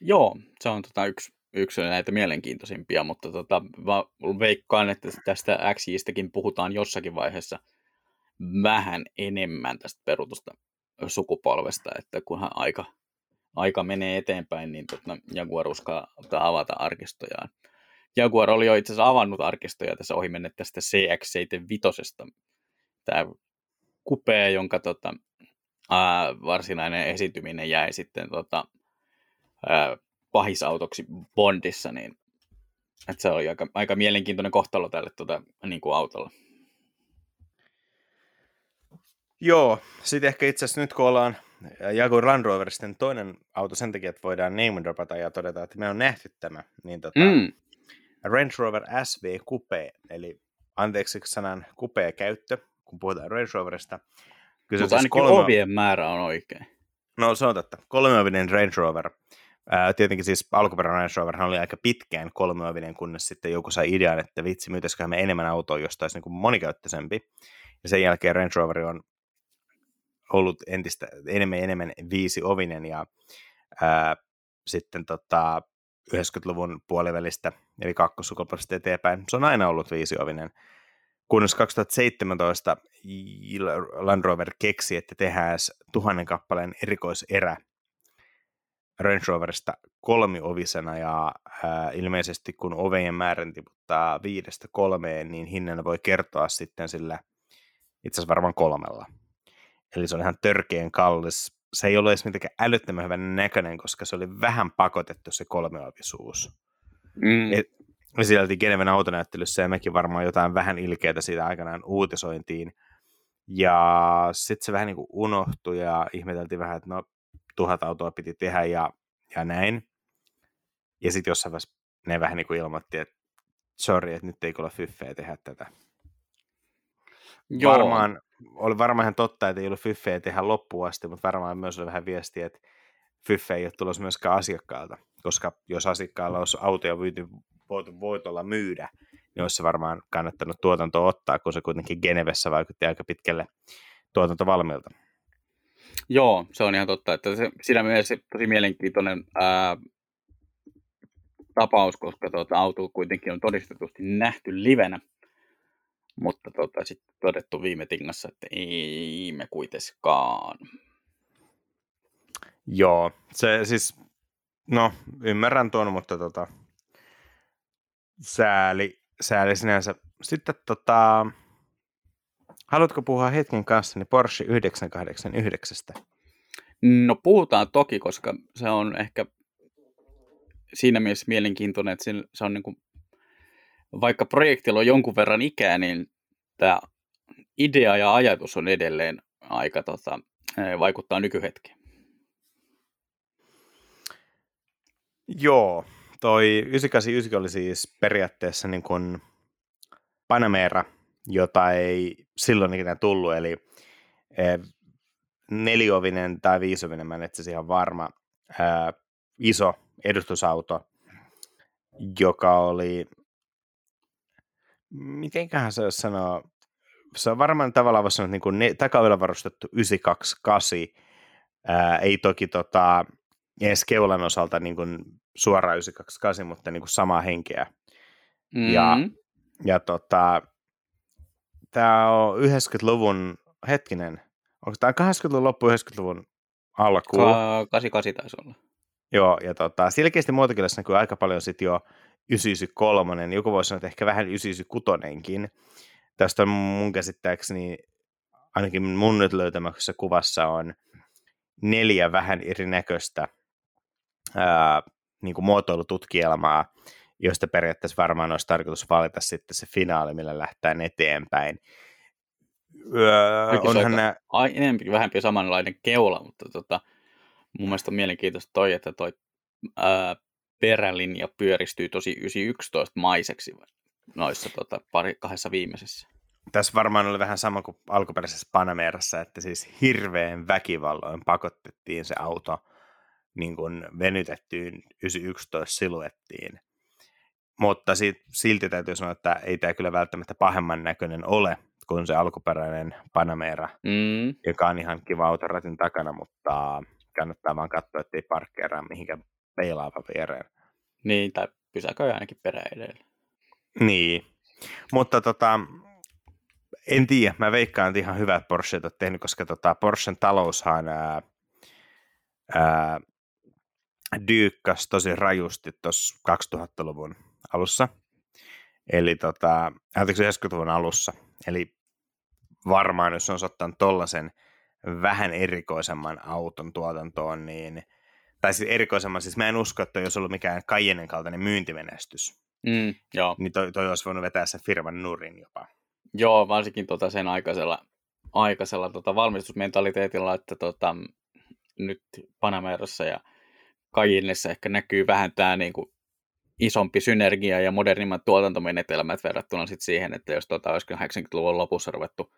Joo, se on tota yksi, yksi näitä mielenkiintoisimpia, mutta tota, veikkaan, että tästä XJstäkin puhutaan jossakin vaiheessa vähän enemmän tästä perutusta sukupolvesta, että kunhan aika, aika menee eteenpäin, niin tota, Jaguar uskaa avata arkistojaan. Jaguar oli jo itse asiassa avannut arkistoja tässä ohi tästä CX-75. Tämä kupea, jonka tota, ää, varsinainen esiintyminen jäi sitten tota, ää, pahisautoksi Bondissa, niin että se oli aika, aika mielenkiintoinen kohtalo tälle tota, niin kuin autolla. Joo, sitten ehkä itse asiassa nyt kun ollaan Jaguar Land Rover sitten toinen auto sen takia, että voidaan name dropata ja todeta, että me on nähty tämä, niin tota, mm. Range Rover SV Coupe, eli anteeksi sanan Coupe käyttö, kun puhutaan Range Roverista. Kyllä Mutta ainakin kolme... ovien määrä on oikein. No se on totta. Kolmeovinen Range Rover. Ää, tietenkin siis alkuperäinen Range Rover oli aika pitkään kolmeovinen, kunnes sitten joku sai idean, että vitsi, myytäisiköhän me enemmän autoa, josta olisi niin kuin monikäyttöisempi. Ja sen jälkeen Range Rover on ollut entistä enemmän enemmän viisi-ovinen ja ää, sitten tota, 90-luvun puolivälistä, eli kakkosukupolvesta eteenpäin. Se on aina ollut viisiovinen. Kunnes 2017 Land Rover keksi, että tehdään tuhannen kappaleen erikoiserä Range Roverista kolmiovisena ja ää, ilmeisesti kun ovejen määrän tiputtaa viidestä kolmeen, niin hinnan voi kertoa sitten sillä itse asiassa varmaan kolmella. Eli se on ihan törkeän kallis. Se ei ole edes mitenkään älyttömän hyvän näköinen, koska se oli vähän pakotettu se kolmeovisuus. Mm. Et, me sieltä Geneven autonäyttelyssä ja mekin varmaan jotain vähän ilkeitä siitä aikanaan uutisointiin. Ja sitten se vähän niin kuin unohtui ja ihmeteltiin vähän, että no tuhat autoa piti tehdä ja, ja näin. Ja sitten jossain vaiheessa ne vähän niin kuin ilmoitti, että sorry, että nyt ei ole fyffeä tehdä tätä. Joo. Varmaan, oli varmaan ihan totta, että ei ollut fyffeä tehdä loppuun asti, mutta varmaan myös oli vähän viestiä, että fyffeä ei ole tulossa myöskään asiakkaalta, koska jos asiakkaalla olisi autoja voitu voitolla myydä, niin olisi se varmaan kannattanut tuotanto ottaa, kun se kuitenkin Genevessä vaikutti aika pitkälle tuotantovalmiilta. Joo, se on ihan totta, että se, siinä mielessä tosi mielenkiintoinen ää, tapaus, koska tuota, auto kuitenkin on todistetusti nähty livenä mutta tota, sitten todettu viime tingassa, että ei me kuitenkaan. Joo, se siis, no ymmärrän tuon, mutta tota, sääli, sääli sinänsä. Sitten tota, haluatko puhua hetken kanssa niin Porsche 989? No puhutaan toki, koska se on ehkä siinä mielessä mielenkiintoinen, että se on niin kuin vaikka projektilla on jonkun verran ikää, niin tämä idea ja ajatus on edelleen aika tota, vaikuttaa nykyhetkeen. Joo, toi 989 oli siis periaatteessa niin kuin Panamera, jota ei silloin ikinä tullut, eli neliovinen tai viisovinen, mä en itse ihan varma, ää, iso edustusauto, joka oli mitenköhän se sanoa, se on varmaan tavallaan voisi sanoa, niin takaovella varustettu 928, ää, ei toki tota, edes keulan osalta niin kuin suoraan 928, mutta niin kuin samaa henkeä. Mm-hmm. Ja, ja tota, tämä on 90-luvun, hetkinen, onko tämä 80-luvun loppu 90-luvun alku? Ka- 88 taisi olla. Joo, ja tota, selkeästi muotokielessä näkyy aika paljon sitten jo 993, joku voisi sanoa, että ehkä vähän 996kin. Tästä on mun käsittääkseni, ainakin mun nyt löytämässä kuvassa on neljä vähän erinäköistä ää, niin kuin muotoilututkielmaa, joista periaatteessa varmaan olisi tarkoitus valita sitten se finaali, millä lähtään eteenpäin. Öö, onhan nää... Ai, vähempi samanlainen keula, mutta tota, mun mielestä on mielenkiintoista toi, että toi ää, perälinja pyöristyy tosi 911 maiseksi noissa tota, pari, kahdessa viimeisessä. Tässä varmaan oli vähän sama kuin alkuperäisessä Panamerassa, että siis hirveän väkivalloin pakotettiin se auto niin kuin venytettyyn 911 siluettiin. Mutta sit, silti täytyy sanoa, että ei tämä kyllä välttämättä pahemman näköinen ole kuin se alkuperäinen Panamera, mm. joka on ihan kiva auto ratin takana, mutta kannattaa vaan katsoa, ettei parkkeeraa mihinkään peilaava viereen. Niin, tai pysäköi ainakin perä edellä. Niin, mutta tota, en tiedä, mä veikkaan, että ihan hyvät Porsche on tehnyt, koska tota, Porschen taloushan ää, ää, dyykkäs tosi rajusti tuossa 2000-luvun alussa. Eli tota, 90-luvun alussa. Eli varmaan, jos on ottanut tollasen vähän erikoisemman auton tuotantoon, niin tai siis erikoisemman, siis mä en usko, että jos ollut mikään Cayennen kaltainen myyntimenestys. Mm, joo. Niin toi, toi olisi voinut vetää sen firman nurin jopa. Joo, varsinkin tota sen aikaisella, aikaisella tota valmistusmentaliteetilla, että tota, nyt Panamerassa ja Cayennessa ehkä näkyy vähän tämä niin kuin isompi synergia ja modernimmat tuotantomenetelmät verrattuna sit siihen, että jos tota, olisi 80-luvun lopussa ruvettu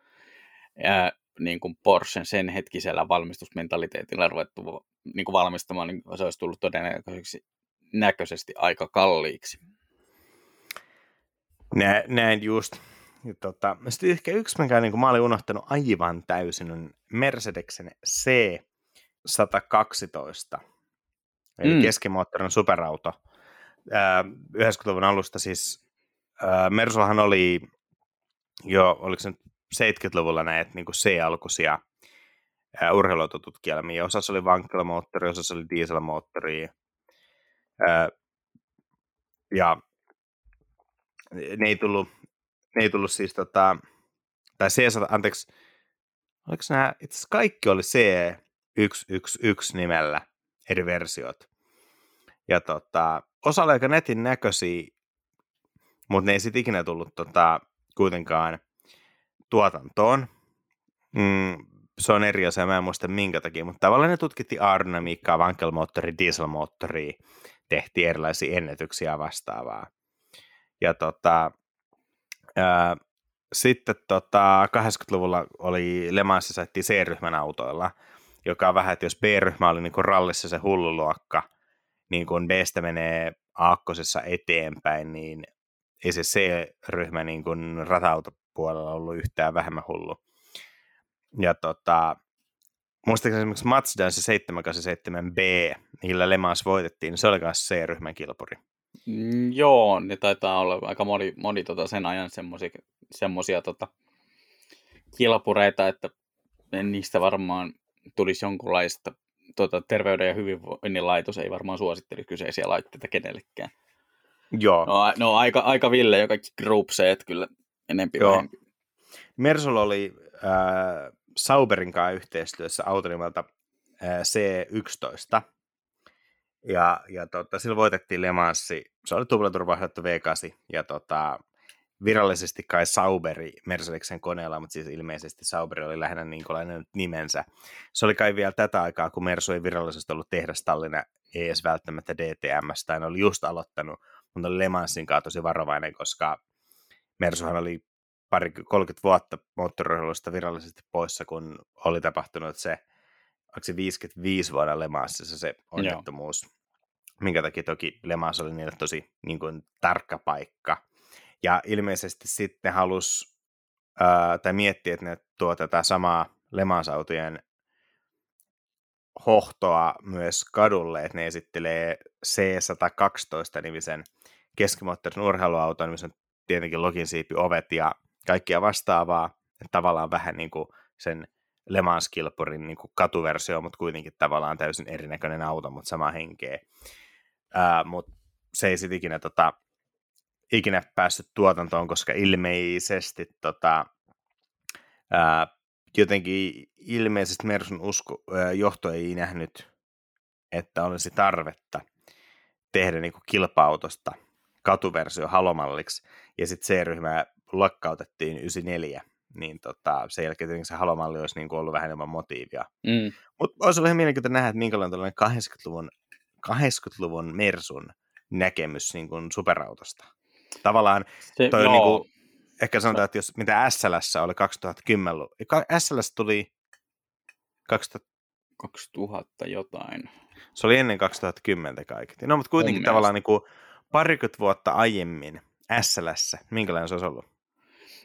ää, niin kuin Porschen sen hetkisellä valmistusmentaliteetillä ruvettu niin kuin valmistamaan, niin se olisi tullut todennäköisesti näköisesti aika kalliiksi. Nä, näin just. Ja tota, sitten ehkä yksi, mikä niin kuin mä olin unohtanut aivan täysin, on Mercedeksen C112, eli mm. keskimoottorin superauto. 90-luvun alusta siis Mersullahan oli jo, oliko se nyt 70-luvulla näitä niin C-alkuisia urheiluautotutkielmia. Osassa oli vankkilamoottori, osassa oli dieselmoottori. Ää, ja ne ei tullut, ne ei tullut siis tota, tai c anteeksi, oliko nämä, itse asiassa kaikki oli C111 nimellä eri versiot. Ja tota, osa oli aika netin näköisiä, mutta ne ei sitten ikinä tullut tota, kuitenkaan tuotantoon. Mm, se on eri asia, mä en muista minkä takia, mutta tavallaan ne tutkittiin aerodynamiikkaa, vankelmoottori, dieselmoottori, tehtiin erilaisia ennätyksiä vastaavaa. Ja tota, ää, sitten tota, 80-luvulla oli Le Mansissa C-ryhmän autoilla, joka on vähän, että jos B-ryhmä oli niin kuin rallissa se hulluluokka, niin kun Bstä menee aakkosessa eteenpäin, niin ei se C-ryhmä niin kuin rata-autopuolella ollut yhtään vähemmän hullu. Ja tota, muistaakseni esimerkiksi Mazda se 787B, millä Le Mans voitettiin, niin se oli myös C-ryhmän kilpuri. Mm, joo, ne taitaa olla aika moni, moni tota sen ajan semmoisia tota, kilpureita, että niistä varmaan tulisi jonkunlaista tota, terveyden ja hyvinvoinnin laitos ei varmaan suositteli kyseisiä laitteita kenellekään. Joo. No, no aika, aika ville jo kaikki groupseet kyllä enempi Joo. vähempi. Mersul oli äh, Sauberin kanssa yhteistyössä auto nimeltä äh, C11. Ja, ja tota, sillä voitettiin Le Mansi. Se oli tuplaturvahdettu V8 ja tota, virallisesti kai Sauberi Mercedeksen koneella, mutta siis ilmeisesti Sauberi oli lähinnä niin nimensä. Se oli kai vielä tätä aikaa, kun Mersu ei virallisesti ollut tehdastallina, ei edes välttämättä DTMS, tai oli just aloittanut, mutta oli Le Mansin kanssa tosi varovainen, koska Mersuhan oli pari 30 vuotta moottoriurheilusta virallisesti poissa, kun oli tapahtunut se, onko se 55 vuoden Le Mansissa se onnettomuus, Joo. minkä takia toki Le Mans oli niille tosi niin kuin, tarkka paikka. Ja ilmeisesti sitten halus ää, tai miettii, että ne tuo tätä samaa lemansautojen hohtoa myös kadulle, että ne esittelee C112-nimisen keskimoottorin urheiluauton, missä on tietenkin loginsiipi, ovet ja kaikkia vastaavaa. Että tavallaan vähän niin kuin sen Le Mans-kilpurin niin kuin katuversio, mutta kuitenkin tavallaan täysin erinäköinen auto, mutta sama henkeä. mutta se ei sitten ikinä, tota, ikinä päässyt tuotantoon, koska ilmeisesti tota, ää, jotenkin ilmeisesti Mersun usko, ää, johto ei nähnyt, että olisi tarvetta tehdä niin kuin kilpa-autosta katuversio halomalliksi, ja sitten C-ryhmä lakkautettiin 94, niin tota, sen jälkeen tietenkin se halomalli olisi niin ollut vähän enemmän motiivia. Mm. Mutta olisi ollut ihan mielenkiintoista nähdä, että minkälainen tällainen 80-luvun, 80-luvun Mersun näkemys niin kuin superautosta. Tavallaan se, toi on niin kuin, ehkä sanotaan, että jos mitä SLS oli 2010, SLS tuli 2000, 2000 jotain. Se oli ennen 2010 kaikki. No, mutta kuitenkin Mun tavallaan niin kuin parikymmentä vuotta aiemmin SLS, minkälainen se olisi ollut?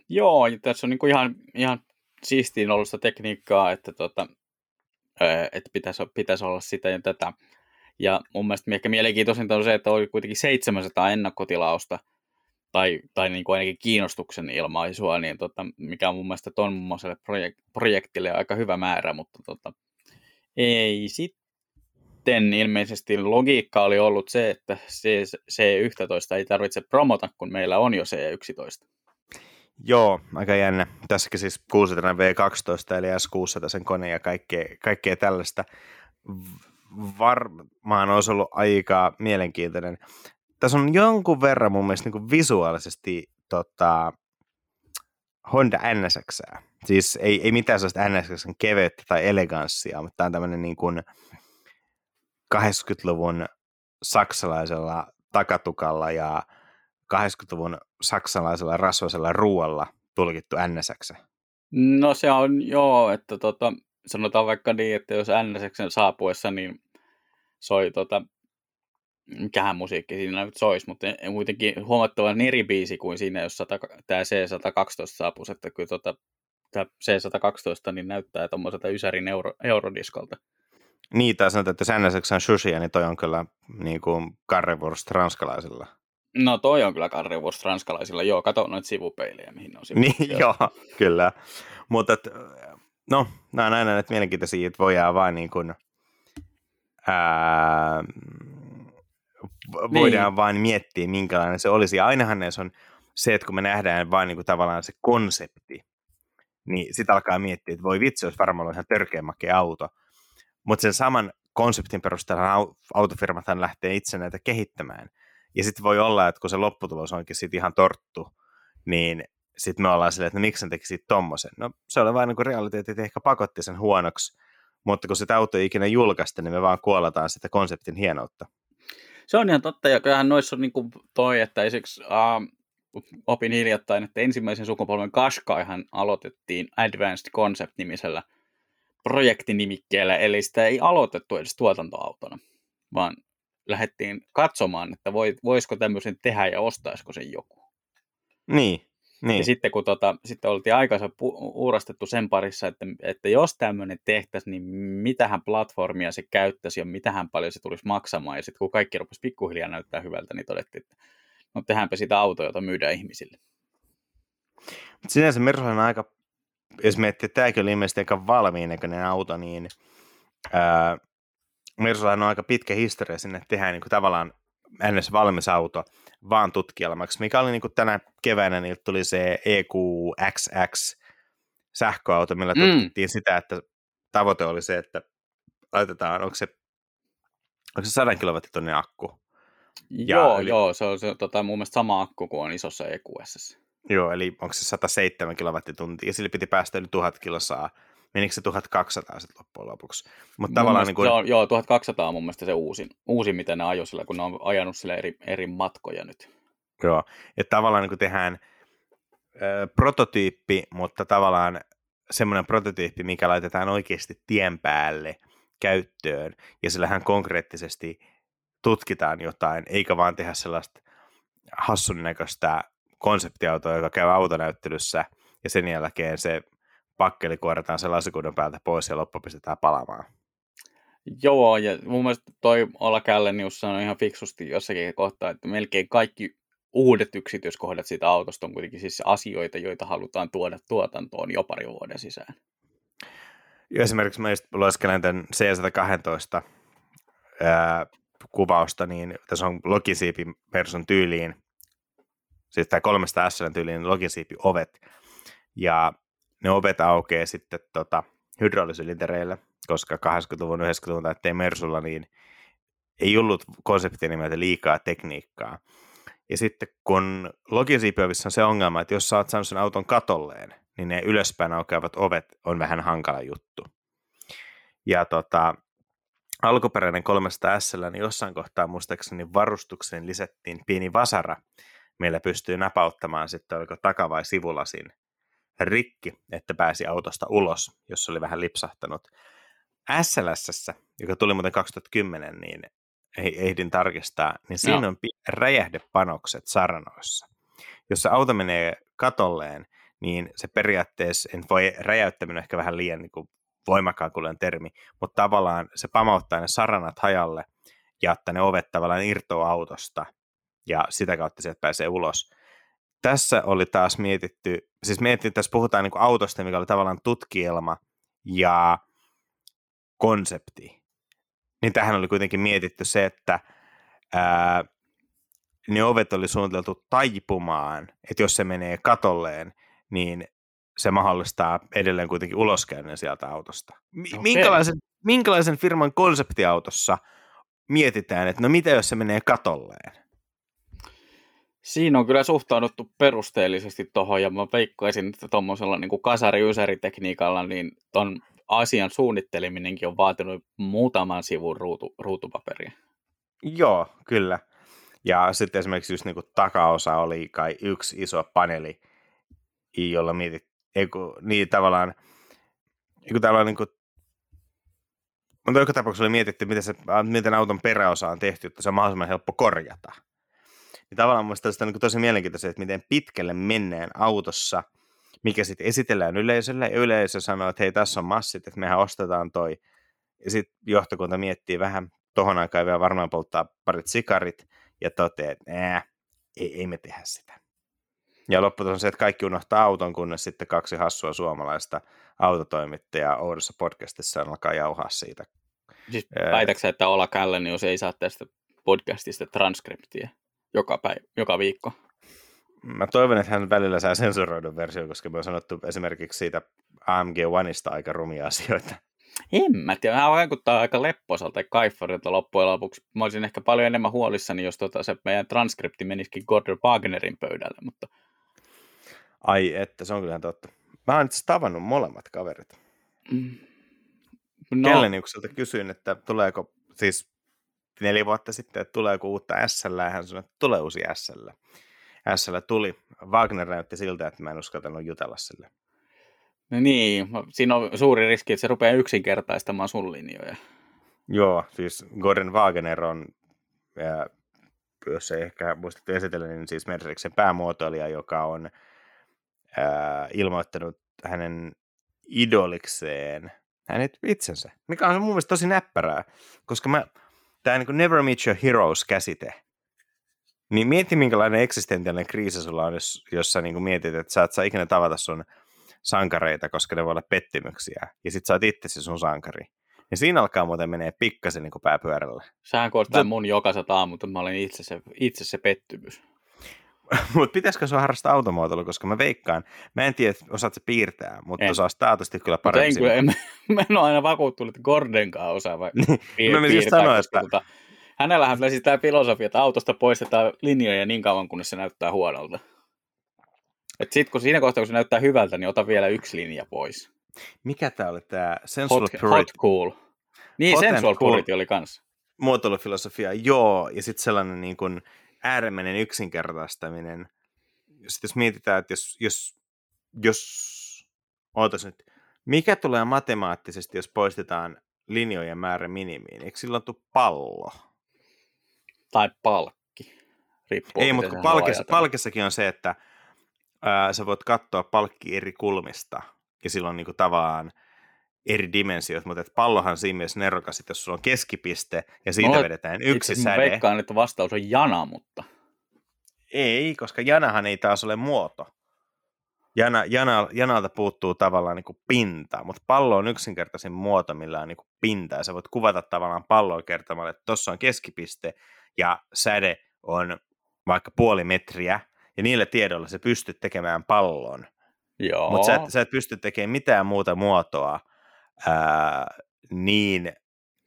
Joo, tässä on niin kuin ihan, ihan siistiin ollut sitä tekniikkaa, että, tota, että pitäisi, pitäisi olla sitä ja tätä. Ja mun mielestä ehkä mielenkiintoisinta on se, että oli kuitenkin 700 ennakkotilausta, tai, tai niin kuin ainakin kiinnostuksen ilmaisua, niin tota, mikä on mun mielestä ton projek- projektille aika hyvä määrä, mutta tota, ei sitten ilmeisesti logiikka oli ollut se, että C11 ei tarvitse promota, kun meillä on jo C11. Joo, aika jännä. Tässäkin siis 600 V12 eli S600 sen kone ja kaikkea, kaikkea tällaista. Varmaan olisi ollut aika mielenkiintoinen. Tässä on jonkun verran mun mielestä niin visuaalisesti tota, Honda NSX. Siis ei, ei mitään sellaista NSXn keveyttä tai eleganssia, mutta tämä on tämmöinen niin kuin 80-luvun saksalaisella takatukalla ja 80-luvun saksalaisella rasvasella ruoalla tulkittu NSX? No se on joo, että tota, sanotaan vaikka niin, että jos NSX saapuessa, niin soi tota, mikähän musiikki siinä nyt soisi, mutta kuitenkin huomattavan eri biisi kuin siinä, jos tämä C112 saapuisi, että kyllä tota, tämä C112 niin näyttää tuommoiselta Ysärin euro, eurodiskolta. Niin, tai sanotaan, että NSX on shushia, niin toi on kyllä niin kuin Carrewurst ranskalaisilla. No toi on kyllä Carrewurst ranskalaisilla. Joo, kato noita sivupeilejä, mihin on Niin, joo, kyllä. Mutta no, nämä on aina näitä mielenkiintoisia, että voidaan vain niin kuin, ää, voidaan niin. vain miettiä, minkälainen se olisi. Ja ainahan ne on se, että kun me nähdään vain niin kuin tavallaan se konsepti, niin sitten alkaa miettiä, että voi vitsi, olisi varmaan ollut ihan törkeä auto. Mutta sen saman konseptin perusteella autofirmathan lähtee itse näitä kehittämään. Ja sitten voi olla, että kun se lopputulos onkin sitten ihan torttu, niin sitten me ollaan silleen, että no, miksi sen teki siitä tommosen. No se oli vain niin realiteetti, että ehkä pakotti sen huonoksi, mutta kun se auto ei ikinä julkaista, niin me vaan kuollataan sitä konseptin hienoutta. Se on ihan totta, ja kyllähän noissa on niin kuin toi, että esiksi uh, opin hiljattain, että ensimmäisen sukupolven Qashqaihan aloitettiin Advanced Concept-nimisellä projektinimikkeellä, eli sitä ei aloitettu edes tuotantoautona, vaan lähdettiin katsomaan, että voisiko tämmöisen tehdä ja ostaisiko sen joku. Niin, niin. Ja sitten kun tota, sitten oltiin aikansa pu- uurastettu sen parissa, että, että jos tämmöinen tehtäisiin, niin mitähän platformia se käyttäisi ja mitähän paljon se tulisi maksamaan. Ja sitten kun kaikki rupesi pikkuhiljaa näyttää hyvältä, niin todettiin, että no tehdäänpä sitä autoa, jota myydään ihmisille. Sinänsä Mersu on aika, jos miettii, että tämäkin oli ilmeisesti aika valmiin näköinen auto, niin ää, Mersulla on aika pitkä historia sinne, että tehdään niin kuin tavallaan ns. valmis auto vaan tutkielmaksi, mikä oli niin kuin tänä keväänä, niin tuli se EQXX sähköauto, millä mm. tutkittiin sitä, että tavoite oli se, että laitetaan, onko se, onko se 100 kilowattitunnin akku? Ja joo, yli... joo, se on se, tota, mun mielestä sama akku kuin on isossa EQS. Joo, eli onko se 107 kilowattituntia, ja sillä piti päästä yli 1000 kilosaa menikö se 1200 sitten loppujen lopuksi. Mutta tavallaan niin kuin... on, joo, 1200 on mun mielestä se uusin, uusin mitä ne ajoi sillä, kun ne on ajanut sille eri, eri matkoja nyt. Joo, että tavallaan niin kuin tehdään ö, prototyyppi, mutta tavallaan semmoinen prototyyppi, mikä laitetaan oikeasti tien päälle käyttöön, ja sillähän konkreettisesti tutkitaan jotain, eikä vaan tehdä sellaista hassun näköistä konseptiautoa, joka käy autonäyttelyssä – ja sen jälkeen se pakkeli kuoretaan sen lasikuuden päältä pois ja loppu pistetään palamaan. Joo, ja mun mielestä toi Ola Källenius sanoi ihan fiksusti jossakin kohtaa, että melkein kaikki uudet yksityiskohdat siitä autosta on kuitenkin siis asioita, joita halutaan tuoda tuotantoon jo pari vuoden sisään. Ja esimerkiksi mä lueskelen tämän C112 ää, kuvausta, niin tässä on logisiipi version tyyliin, siis tämä kolmesta S tyyliin logisiipi ovet, ja ne ovet aukeaa sitten tota, hydraulisylintereillä, koska 80-luvun, 90-luvun tai Mersulla niin ei ollut konseptia nimeltä liikaa tekniikkaa. Ja sitten kun logisiipiovissa on se ongelma, että jos sä oot saanut sen auton katolleen, niin ne ylöspäin aukeavat ovet on vähän hankala juttu. Ja tota, alkuperäinen 300 S, niin jossain kohtaa muistaakseni varustukseen lisättiin pieni vasara. Meillä pystyy napauttamaan sitten, oliko taka- vai sivulasin rikki, että pääsi autosta ulos, jos oli vähän lipsahtanut. SLS, joka tuli muuten 2010, niin ehdin tarkistaa, niin siinä no. on räjähdepanokset saranoissa. Jos se auto menee katolleen, niin se periaatteessa, en voi räjäyttäminen ehkä vähän liian niin voimakkaan kuulen termi, mutta tavallaan se pamauttaa ne saranat hajalle ja että ne ovet tavallaan irtoaa autosta ja sitä kautta sieltä pääsee ulos. Tässä oli taas mietitty, siis mietitty, tässä puhutaan niin autosta, mikä oli tavallaan tutkielma ja konsepti. Niin tähän oli kuitenkin mietitty se, että ää, ne ovet oli suunniteltu taipumaan, että jos se menee katolleen, niin se mahdollistaa edelleen kuitenkin uloskäynnin sieltä autosta. okay. minkälaisen, minkälaisen firman konseptiautossa mietitään, että no mitä jos se menee katolleen? Siinä on kyllä suhtauduttu perusteellisesti tuohon, ja mä veikkaisin, että tuommoisella niin kasari-ysäritekniikalla, niin ton asian suunnitteleminenkin on vaatinut muutaman sivun ruutu, ruutupaperia. Joo, kyllä. Ja sitten esimerkiksi just niin kuin takaosa oli kai yksi iso paneeli, jolla mietit, eiku, niin tavallaan, eiku tavallaan niin kuin, mutta joka tapauksessa oli mietitty, miten, se, miten auton peräosa on tehty, että se on mahdollisimman helppo korjata. Niin tavallaan minusta sitä on niin tosi mielenkiintoista, että miten pitkälle mennään autossa, mikä sitten esitellään yleisölle, ja yleisö sanoo, että hei, tässä on massit, että mehän ostetaan toi. Ja sitten johtokunta miettii vähän, tohon aikaan vielä varmaan polttaa parit sikarit, ja toteaa, että ei, ei me tehdä sitä. Ja lopputulos on se, että kaikki unohtaa auton, kunnes sitten kaksi hassua suomalaista autotoimittajaa oudossa podcastissa alkaa jauhaa siitä. Siis väitäksä, että Ola jos ei saa tästä podcastista transkriptiä joka, päivä, joka viikko? Mä toivon, että hän välillä saa sensuroidun versio, koska me on sanottu esimerkiksi siitä AMG Oneista aika rumia asioita. En mä tiedä, tämä vaikuttaa aika lepposalta ja kaifarilta loppujen lopuksi. Mä olisin ehkä paljon enemmän huolissani, jos tota se meidän transkripti menisikin Gordon Wagnerin pöydälle, mutta Ai että, se on kyllä totta. Mä oon itse tavannut molemmat kaverit. Mm. No. Kelleniukselta kysyin, että tuleeko, siis neljä vuotta sitten, että tuleeko uutta SL, ja hän sanoi, että tulee uusi SL. SL tuli. Wagner näytti siltä, että mä en uskaltanut jutella sille. No niin, siinä on suuri riski, että se rupeaa yksinkertaistamaan sun linjoja. Joo, siis Gordon Wagner on, ja jos ei ehkä muistettu esitellä, niin siis Mercedeksen päämuotoilija, joka on ää, ilmoittanut hänen idolikseen hänet itsensä, mikä on mun mielestä tosi näppärää, koska mä, tämä niin Never Meet Your Heroes-käsite, niin mieti minkälainen eksistentiaalinen kriisi sulla on, jos, jos sä niin mietit, että sä et saa ikinä tavata sun sankareita, koska ne voi olla pettymyksiä, ja sit sä oot itse sun sankari. Ja siinä alkaa muuten menee pikkasen niin pääpyörällä. Sähän koostaa mun jokaiset aamut, että mä olen itse se, itse se pettymys. [LAUGHS] mutta pitäisikö se harrastaa automuotoilua, koska mä veikkaan, mä en tiedä, osaat se piirtää, mutta en. osaat taatusti kyllä paremmin. En, kyllä, [LAUGHS] en, mä en ole aina vakuuttunut, että Gordenkaan osaa vai [LAUGHS] niin, piir- mä piirtää, sanoa, että... Tota, hänellähän siis tämä filosofia, että autosta poistetaan linjoja niin kauan, kunnes se näyttää huonolta. Sitten kun siinä kohtaa, kun se näyttää hyvältä, niin ota vielä yksi linja pois. Mikä tämä oli tämä Sensual hot, Purity? Hot cool. Niin, hot Sensual cool. Purity oli kanssa. Muotoilufilosofia, joo, ja sitten sellainen niin kuin, äärimmäinen yksinkertaistaminen. Sitten jos mietitään, että jos, jos, jos ootas nyt, mikä tulee matemaattisesti, jos poistetaan linjojen määrä minimiin? Eikö silloin tule pallo? Tai palkki. Riippuu Ei, mutta palkissa, palkissakin on se, että ää, sä voit katsoa palkki eri kulmista, ja silloin niin kuin tavallaan eri dimensiot, mutta et pallohan siinä mielessä nerokas, että jos sulla on keskipiste ja siitä Mulla- vedetään yksi Itse säde. veikkaan, että vastaus on jana, mutta Ei, koska janahan ei taas ole muoto. Jana, jana, janalta puuttuu tavallaan niin kuin pinta, mutta pallo on yksinkertaisin muoto, millä on niin kuin pinta. Ja sä voit kuvata tavallaan palloa kertomalla, että tuossa on keskipiste ja säde on vaikka puoli metriä. Ja niillä tiedoilla sä pystyt tekemään pallon. Mutta sä, et- sä et pysty tekemään mitään muuta muotoa ää, niin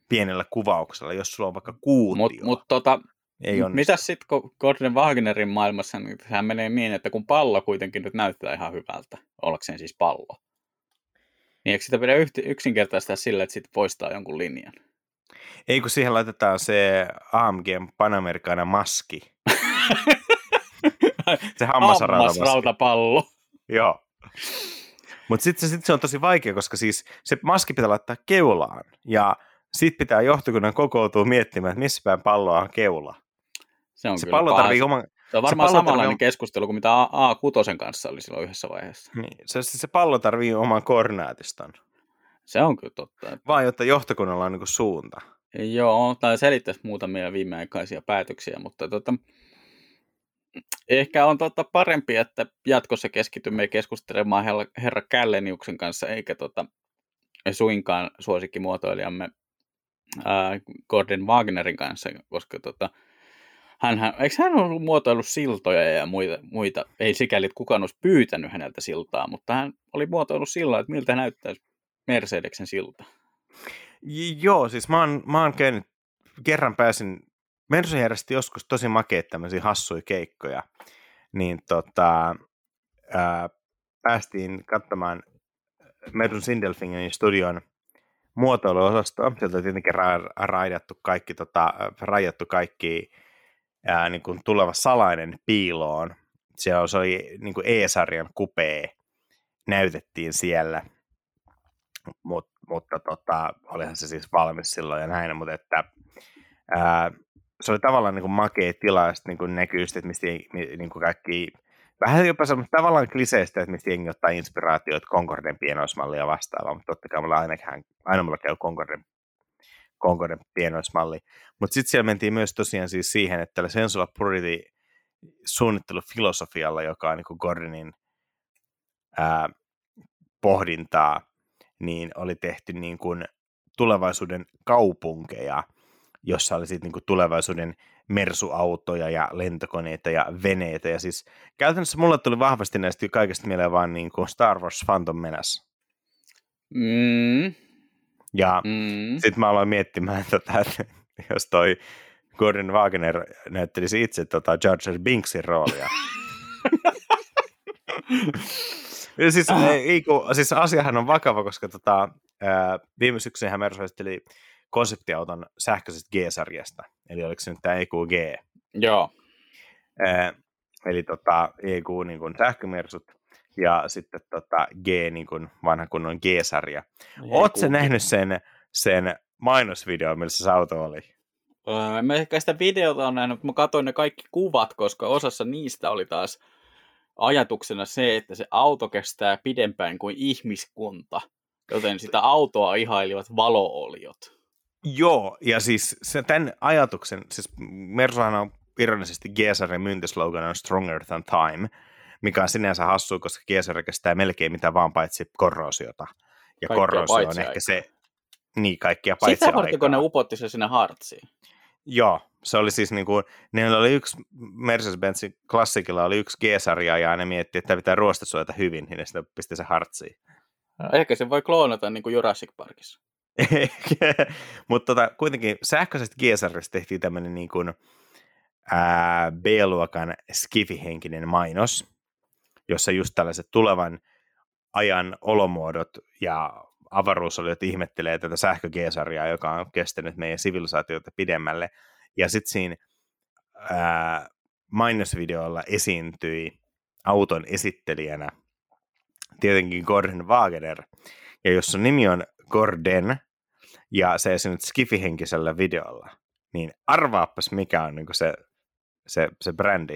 pienellä kuvauksella, jos sulla on vaikka kuutio. Mut, mut tota, ei onnistu. mitäs sitten Gordon Wagnerin maailmassa, niin sehän menee niin, että kun pallo kuitenkin nyt näyttää ihan hyvältä, ollakseen siis pallo, niin eikö sitä pidä yksinkertaistaa sillä, että sitten poistaa jonkun linjan? Ei kun siihen laitetaan se AMG Panamericana maski. [LAUGHS] Se. Hammasrautapallo. Joo. Mutta sitten sit se on tosi vaikea, koska siis se maski pitää laittaa keulaan. Ja sitten pitää johtokunnan kokoutua miettimään, että missä päin palloa on keula. Se on Se kyllä pallo paha. tarvii oman... Se on varmaan pallo samanlainen tarvii- keskustelu kuin mitä A- A6 kanssa oli silloin yhdessä vaiheessa. Niin, se, se, se pallo tarvii oman koordinaatiston. Se on kyllä totta. että- Vaan jotta johtokunnalla on niinku suunta. Joo, tai selittäisi muutamia viimeaikaisia päätöksiä, mutta tota, ehkä on tota parempi, että jatkossa keskitymme keskustelemaan herra, herra Källeniuksen kanssa, eikä tota, suinkaan suosikkimuotoilijamme ää, Gordon Wagnerin kanssa, koska tota, hänhän, eikö hän ollut muotoillut siltoja ja muita, muita, ei sikäli, että kukaan olisi pyytänyt häneltä siltaa, mutta hän oli muotoillut sillä, että miltä näyttäisi Mercedeksen silta. Joo, siis mä oon, mä oon käynyt, kerran pääsin, Mersu järjesti joskus tosi makeet tämmöisiä hassuja keikkoja, niin tota, ää, päästiin katsomaan Mersun Sindelfingen studion muotoiluosastoa. Sieltä on tietenkin ra- raidattu kaikki, tota, rajattu kaikki ää, niin kuin tuleva salainen piiloon. Siellä se oli niin kuin E-sarjan kupee, näytettiin siellä mut, mutta tota, olihan se siis valmis silloin ja näin, mutta että ää, se oli tavallaan niin kuin makea tila, ja sitten niin näkyy sitten, että mistä niin kuin kaikki, vähän jopa semmoista tavallaan kliseistä, että mistä jengi ottaa inspiraatioita Concorden pienoismallia vastaavaa, mutta totta kai mulla aina, aina mulla käy Concorden, Concorden pienoismalli. Mutta sitten siellä mentiin myös tosiaan siis siihen, että tällä Sensual Purity suunnittelufilosofialla, joka on niin kuin Gordonin ää, pohdintaa, niin oli tehty niin kuin tulevaisuuden kaupunkeja, jossa oli sitten niin tulevaisuuden mersuautoja ja lentokoneita ja veneitä. Ja siis käytännössä mulle tuli vahvasti näistä kaikesta mieleen vaan niin kuin Star Wars Phantom Menace. Mm, Ja mm. sitten mä aloin miettimään, [LAUGHS] tota, että jos toi Gordon Wagner näyttelisi itse tota Jar Binksin roolia. [LAUGHS] ja siis, ei, kun, siis asiahan on vakava, koska tota, ää, viime syksynhän Mersu esitteli konseptiauton sähköisestä G-sarjasta. Eli oliko se nyt tämä EQG? Joo. Ää, eli tota, EQ niin kuin sähkömersut ja sitten tota, G niin kuin vanha kunnon G-sarja. Oletko nähnyt sen, sen mainosvideo, missä se auto oli? Öö, mä ehkä sitä videota on nähnyt, mutta mä katsoin ne kaikki kuvat, koska osassa niistä oli taas ajatuksena se, että se auto kestää pidempään kuin ihmiskunta, joten sitä autoa ihailivat valooliot. Joo, ja siis se, tämän ajatuksen, siis Mersuhan on ironisesti G-sarjan myyntislogan on Stronger Than Time, mikä on sinänsä hassua, koska G-sarja kestää melkein mitä vaan paitsi korrosiota. Ja Kaikkea korrosio on ehkä aikaa. se, niin kaikkia paitsi Sitä varten, kun ne upotti se sinne hartsiin. Joo, se oli siis niin kuin, niillä oli yksi Mercedes-Benzin klassikilla oli yksi G-sarja ja ne miettii, että pitää ruostasuojata hyvin, niin ne sitä pisti se hartsiin. Ehkä se voi kloonata niin kuin Jurassic Parkissa. [LAUGHS] Mutta tota, kuitenkin sähköisestä G-sarjasta tehtiin tämmöinen niin kuin, ää, B-luokan skifihenkinen mainos, jossa just tällaiset tulevan ajan olomuodot ja avaruusoliot ihmettelee tätä sähkö joka on kestänyt meidän sivilisaatiota pidemmälle. Ja sitten siinä ää, mainosvideolla esiintyi auton esittelijänä tietenkin Gordon Wagner. Ja jos sun nimi on Gordon ja se esiinnyt skifihenkisellä videolla, niin arvaappas mikä on niin se, se, se brändi.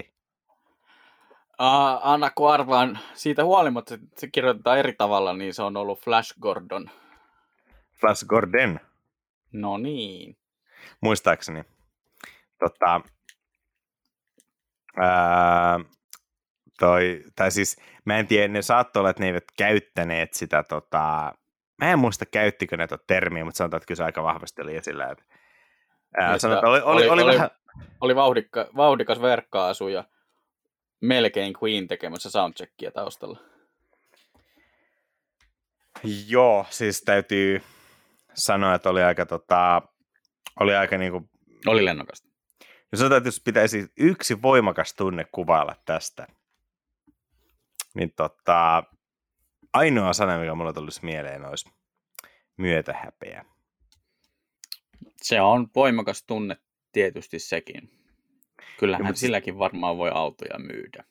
Uh, anna kun arvaan, siitä huolimatta että se kirjoitetaan eri tavalla, niin se on ollut Flash Gordon. Flash Gordon, No niin. muistaakseni. Tota, ää, toi, tai siis, mä en tiedä, ne saattoi olla, että ne eivät käyttäneet sitä, tota, mä en muista käyttikö ne tuota termiä, mutta sanotaan, että kyllä se aika vahvasti oli esillä. Että, ää, Niin sanotaan, oli, oli, oli, oli- vähän, Oli vauhdikka, vauhdikas verkkaasu ja melkein Queen tekemässä soundcheckia taustalla. joo, siis täytyy sanoa, että oli aika, tota, oli aika niinku, Oli lennokasta. jos sanotaan, että jos pitäisi yksi voimakas tunne kuvailla tästä, niin tota, ainoa sana, mikä mulla tulisi mieleen, olisi myötähäpeä. Se on voimakas tunne tietysti sekin. Kyllähän Ja, mutta- silläkin varmaan voi autoja myydä.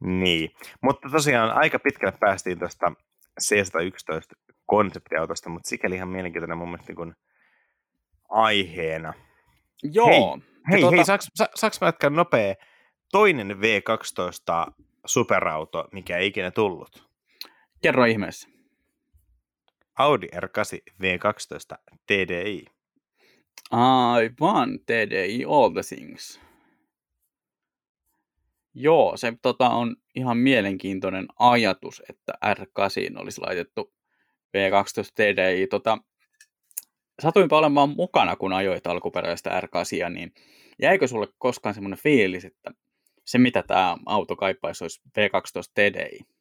Niin, mutta tosiaan aika pitkälle päästiin tuosta C111 konseptiautosta, mutta sikäli ihan mielenkiintoinen mun mielestä niin kuin aiheena. Joo. Hei, tuota- hei, saaks, sa, saaks mä jatkaa nopea toinen V12 superauto, mikä ei ikinä tullut? Kerro ihmeessä. Audi R8 V12 TDI. Aivan, TDI All the Things. Joo, se tota, on ihan mielenkiintoinen ajatus, että R8 olisi laitettu V12 TDI. Tota, satuinpa olemaan mukana, kun ajoit alkuperäistä R8, niin jäikö sulle koskaan semmoinen fiilis, että se mitä tämä auto kaipaisi olisi V12 TDI?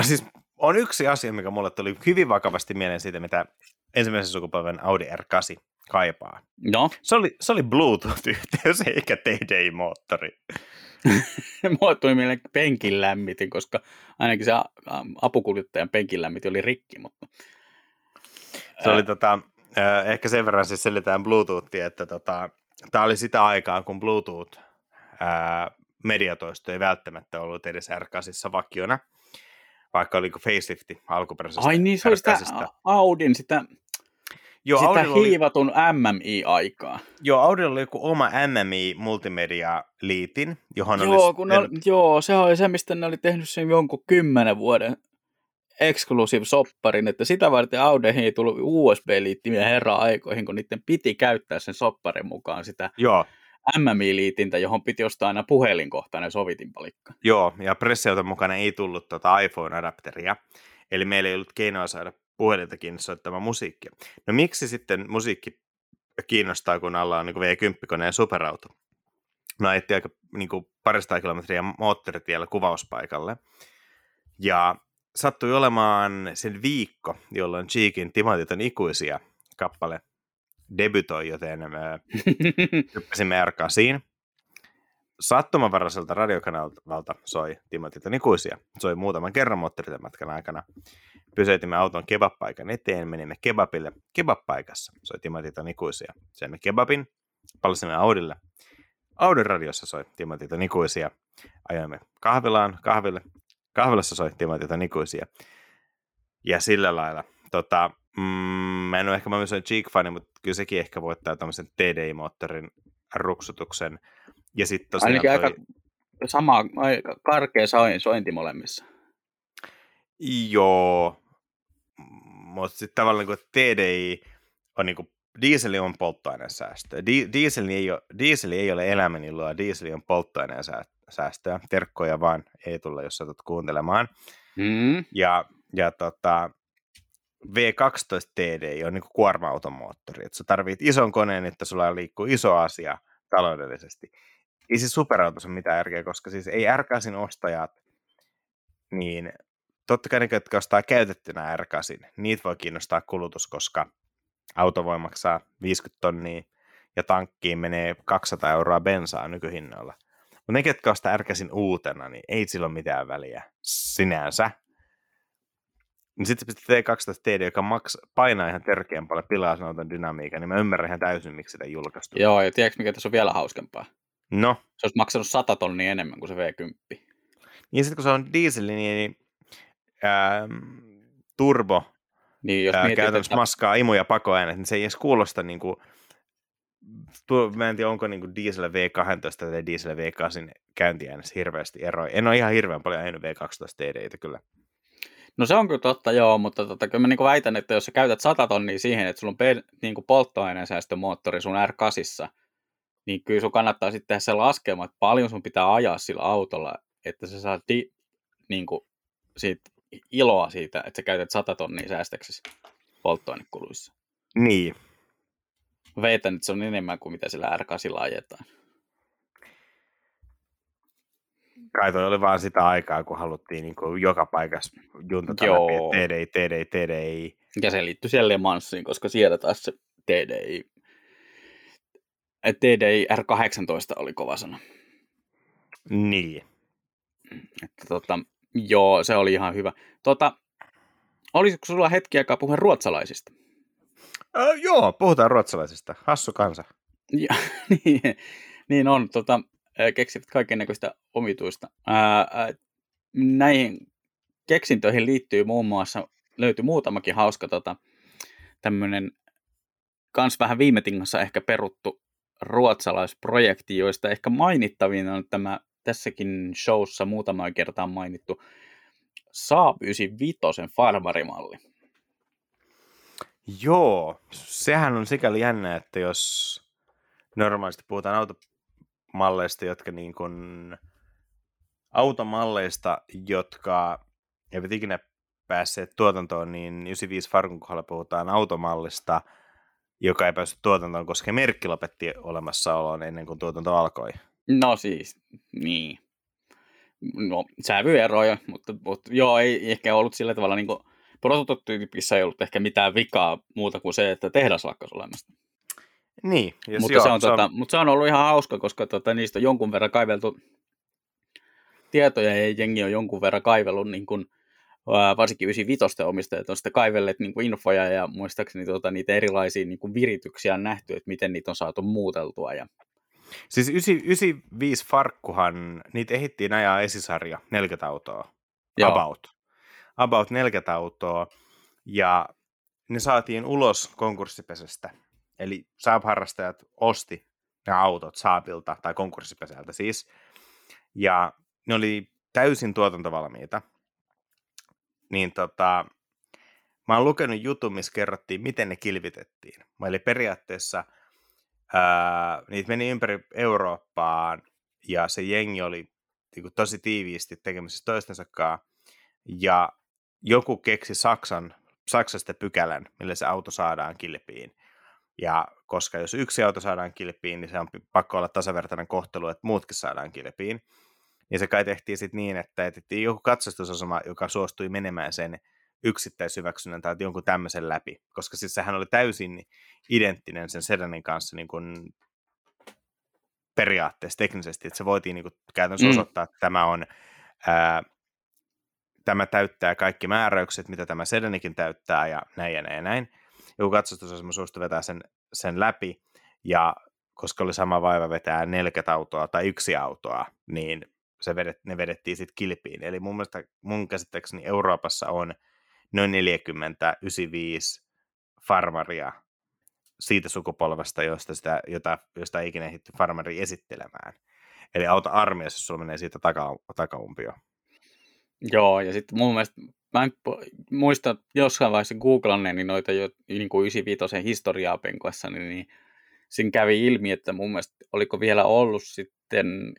[LAUGHS] Siis on yksi asia, mikä mulle tuli hyvin vakavasti mieleen siitä, mitä ensimmäisen sukupolven Audi R8 kaipaa. No, Se oli, se oli Bluetooth-yhteys eikä TDI-moottori. [LAUGHS] mulle tuli mieleen penkin lämmitin, koska ainakin se apukuljettajan penkin lämmitin oli rikki, mutta Se oli tota, ehkä sen verran siis selitään Bluetoothia, että tota, tämä oli sitä aikaa, kun Bluetooth ää, mediatoisto ei välttämättä ollut edes R8 vakiona, vaikka oli kuin facelifti alkuperäisestä Ai niin, se oli sitä R8:sta. Audin, sitä, Joo, sitä Audilla oli, hiivatun MMI-aikaa. joo, Audilla oli joku oma MMI multimedia-liitin, johon Joo, oli kun ne, oli- joo, se oli se, mistä ne oli tehnyt sen jonkun kymmenen vuoden exclusive sopparin, että sitä varten Audeihin ei tullut USB-liittimiä herra aikoihin, kun niiden piti käyttää sen sopparin mukaan sitä Joo, MMI-liitintä, johon piti ostaa aina puhelinkohtainen sovitinpalikka. Joo, ja pressiauton mukana ei tullut tota iPhone-adapteria, eli meillä ei ollut keinoa saada puhelinta soittamaan musiikkia. No miksi sitten musiikki kiinnostaa, kun alla on niin V10-koneen superauto? No ajettiin aika niin kuin parista kilometriä moottoritiellä kuvauspaikalle, ja sattui olemaan sen viikko, jolloin Cheekin Timantit on ikuisia kappale debytoi, joten ö, [LAUGHS] hyppäsimme R8. Sattumanvaraiselta radiokanavalta soi Timotit on ikuisia. Soi muutaman kerran moottorityömatkan aikana. Pysäytimme auton kebab-paikan eteen, menimme kebabille. Kebab-paikassa soi Timotit on ikuisia. Söimme kebabin, palasimme Audille. Audin radiossa soi Timotit on ikuisia. Ajoimme kahvilaan, kahville. Kahvilassa soi Timotit on ikuisia. Ja sillä lailla. Tota, mm, mä en ole ehkä mä olen Cheek-fani, mutta kyllä sekin ehkä voittaa tämmöisen TDI-moottorin ruksutuksen. Ja sitten tosiaan Ainakin toi, aika sama, aika karkea soin- sointi molemmissa. Joo, mutta sitten tavallaan niin TDI on niin kuin, diesel on polttoaineen säästöä. Di- diesel, ei ole, diesel ei ole elämän iloa, diesel on polttoaineen sää- säästöä. Terkkoja vaan ei tulla, jos satut kuuntelemaan. Mm. Ja, ja tota, V12 TDI on niin kuin kuorma-auton moottori. Et sä tarvit ison koneen, että sulla liikkuu iso asia taloudellisesti. Ei siis superautossa mitään järkeä, koska siis ei R8 ostajat, niin totta kai ne, jotka ostaa käytettynä R8, niitä voi kiinnostaa kulutus, koska auto voi maksaa 50 tonnia ja tankkiin menee 200 euroa bensaa nykyhinnoilla. Mutta ne, ketkä ostaa R8 uutena, niin ei sillä ole mitään väliä sinänsä. Niin sitten pistetään T12 TD, joka maks, painaa ihan törkeän paljon pilaa auton dynamiikan, niin mä ymmärrän ihan täysin, miksi sitä julkaistu. Joo, ja tiedätkö mikä tässä on vielä hauskempaa? No, Se olisi maksanut 100 tonnia enemmän kuin se V10. niin sitten kun se on diesel, niin ähm, turbo Niin jos ää, mietit, käytännössä että, maskaa imu- ja pakoäänet, niin se ei edes kuulosta niin kuin tuo, mä en tiedä, onko niin diesel V12 tai diesel V8 käyntiäänessä hirveästi eroja. En ole ihan hirveän paljon ajanut V12 TDitä kyllä. No se on kyllä totta, joo, mutta tota, kyllä mä niin väitän, että jos sä käytät 100 tonnia siihen, että sulla on pe- niin polttoaineen säästömoottori sun R8, niin kyllä sun kannattaa sitten tehdä se laskelma, että paljon sun pitää ajaa sillä autolla, että sä saat di- niin kuin siitä iloa siitä, että sä käytät 100 tonnia säästöksessä polttoainekuluissa. Niin. Veitän, että se on enemmän kuin mitä sillä R8 ajetaan. Kai toi oli vaan sitä aikaa, kun haluttiin niin kuin joka paikassa juntata Joo. läpi, TDI, TDI, TDI. Ja se liittyy siellä Le Mansiin, koska siellä taas se TDI, TDI R18 oli kova sana. Niin. Että tota, joo, se oli ihan hyvä. Tota, olisiko sulla hetki aikaa puhua ruotsalaisista? Äh, joo, puhutaan ruotsalaisista. Hassu kansa. Ja, [LAUGHS] niin, niin on. Tota, keksivät kaiken näköistä omituista. Ää, näihin keksintöihin liittyy muun muassa, löytyy muutamakin hauska tota, tämmöinen kans vähän viime tingassa ehkä peruttu ruotsalaisprojekti, joista ehkä mainittavin on tämä tässäkin showssa muutamaan kertaan mainittu Saab 95 farmarimalli. Joo, sehän on sikäli jännä, että jos normaalisti puhutaan automalleista, jotka niin kuin, automalleista, jotka eivät ikinä päässeet tuotantoon, niin 95 Farkun kohdalla puhutaan automallista, joka ei päässyt tuotantoon, koska merkki lopetti olemassaoloon ennen kuin tuotanto alkoi. No siis, niin. No, sävyeroja, mutta, mutta joo, ei ehkä ollut sillä tavalla niin kuin, prototyypissä ei ollut ehkä mitään vikaa muuta kuin se, että tehdas lakkasi olemasta. Niin, mutta, joo, se on, se on... Tota, mutta se on ollut ihan hauska, koska tota, niistä on jonkun verran kaiveltu tietoja ja jengi on jonkun verran kaivellut niin kuin, varsinkin 95 omistajat on sitten kaivelleet niin kuin infoja ja muistaakseni tota, niitä erilaisia niin kuin virityksiä on nähty, että miten niitä on saatu muuteltua. Ja... Siis 95 Farkkuhan, niitä ehittiin ajaa esisarja 40 autoa, Joo. about. About 40 autoa, ja ne saatiin ulos konkurssipesästä. Eli Saab-harrastajat osti ne autot Saabilta, tai konkurssipesältä siis, ja ne oli täysin tuotantovalmiita niin tota, mä oon lukenut jutun, missä kerrottiin, miten ne kilvitettiin. Eli periaatteessa ää, niitä meni ympäri Eurooppaan ja se jengi oli niin kuin, tosi tiiviisti tekemisissä toistensa kanssa. Ja joku keksi Saksan, Saksasta pykälän, millä se auto saadaan kilpiin. Ja koska jos yksi auto saadaan kilpiin, niin se on pakko olla tasavertainen kohtelu, että muutkin saadaan kilpiin. Ja se kai tehtiin sitten niin, että etettiin joku katsastusasema, joka suostui menemään sen yksittäishyväksynnän tai jonkun tämmöisen läpi, koska siis sehän oli täysin identtinen sen sedanin kanssa niin kuin periaatteessa teknisesti, että se voitiin niin kuin käytännössä mm. osoittaa, että tämä on ää, tämä täyttää kaikki määräykset, mitä tämä sedanikin täyttää ja näin ja näin ja näin. Joku katsastusasema suostui vetää sen, sen läpi ja koska oli sama vaiva vetää 40 autoa tai yksi autoa, niin se vedet, ne vedettiin sitten kilpiin. Eli mun mielestä, mun käsittääkseni Euroopassa on noin 40 95 farmaria siitä sukupolvesta, josta, sitä, jota, josta ei ikinä ehditty farmari esittelemään. Eli auta armiassa, jos sulla menee siitä taka, takaumpio. Joo, ja sitten mun mielestä, mä en muista jossain vaiheessa googlanneeni noita jo niin kuin 95 historiaa penkoessa, niin, niin siinä kävi ilmi, että mun mielestä oliko vielä ollut sitten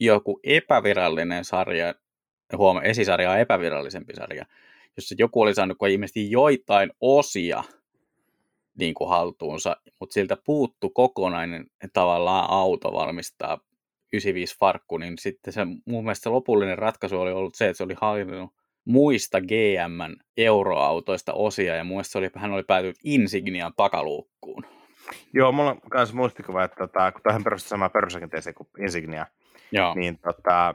joku epävirallinen sarja, huoma, esisarja on epävirallisempi sarja, jossa joku oli saanut ilmeisesti joitain osia niin kuin haltuunsa, mutta siltä puuttu kokonainen tavallaan auto valmistaa 95 farkku, niin sitten se mun mielestä se lopullinen ratkaisu oli ollut se, että se oli hallinnut muista GM euroautoista osia, ja mun se oli, hän oli päätynyt Insignian takaluukkuun. Joo, mulla on myös muistikuva, että tota, kun tähän perustuu sama perusrakenteeseen kuin Insignia, Joo. Niin tota,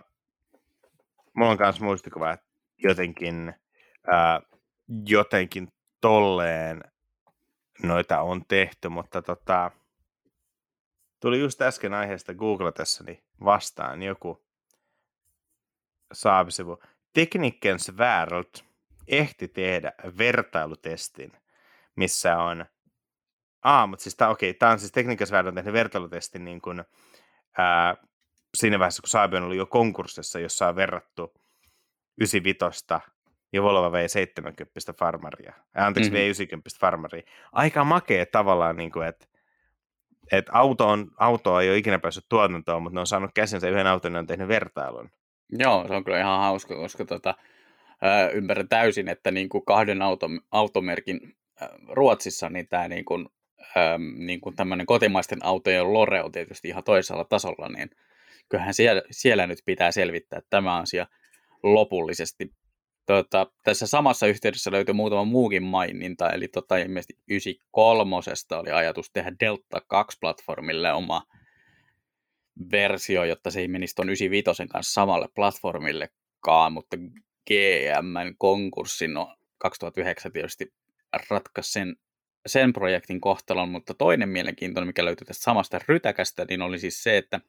mulla on myös muistikuva, että jotenkin, ää, jotenkin tolleen noita on tehty, mutta tota, tuli just äsken aiheesta googlatessani vastaan joku saabisivu. Teknikkens World ehti tehdä vertailutestin, missä on Aa, mutta siis tämä okei, tämä on siis tekniikassa on tehnyt vertailutestin niin kuin, ää, siinä vaiheessa, kun Saabi on ollut jo konkurssissa, jossa on verrattu 95 ja Volvo V70 farmaria. Ää, anteeksi, mm-hmm. V90 farmaria. Aika makea tavallaan, niin kuin, että et auto, on, auto ei ole ikinä päässyt tuotantoon, mutta ne on saanut käsinsä yhden auton ja on tehnyt vertailun. Joo, se on kyllä ihan hauska, koska tota, ää, ymmärrän täysin, että niin kuin kahden auto, automerkin ää, Ruotsissa niin tämä niin kuin, ää, niin kuin tämmöinen kotimaisten autojen lore on tietysti ihan toisella tasolla, niin kyllähän siellä, siellä nyt pitää selvittää tämä asia lopullisesti. Tota, tässä samassa yhteydessä löytyy muutama muukin maininta, eli tota, ilmeisesti 93 oli ajatus tehdä Delta 2-platformille oma versio, jotta se ei menisi tuon 95 kanssa samalle platformillekaan, mutta GMn konkurssin no, 2009 tietysti ratkaisi sen, sen projektin kohtalon, mutta toinen mielenkiintoinen, mikä löytyy tästä samasta rytäkästä, niin oli siis se, että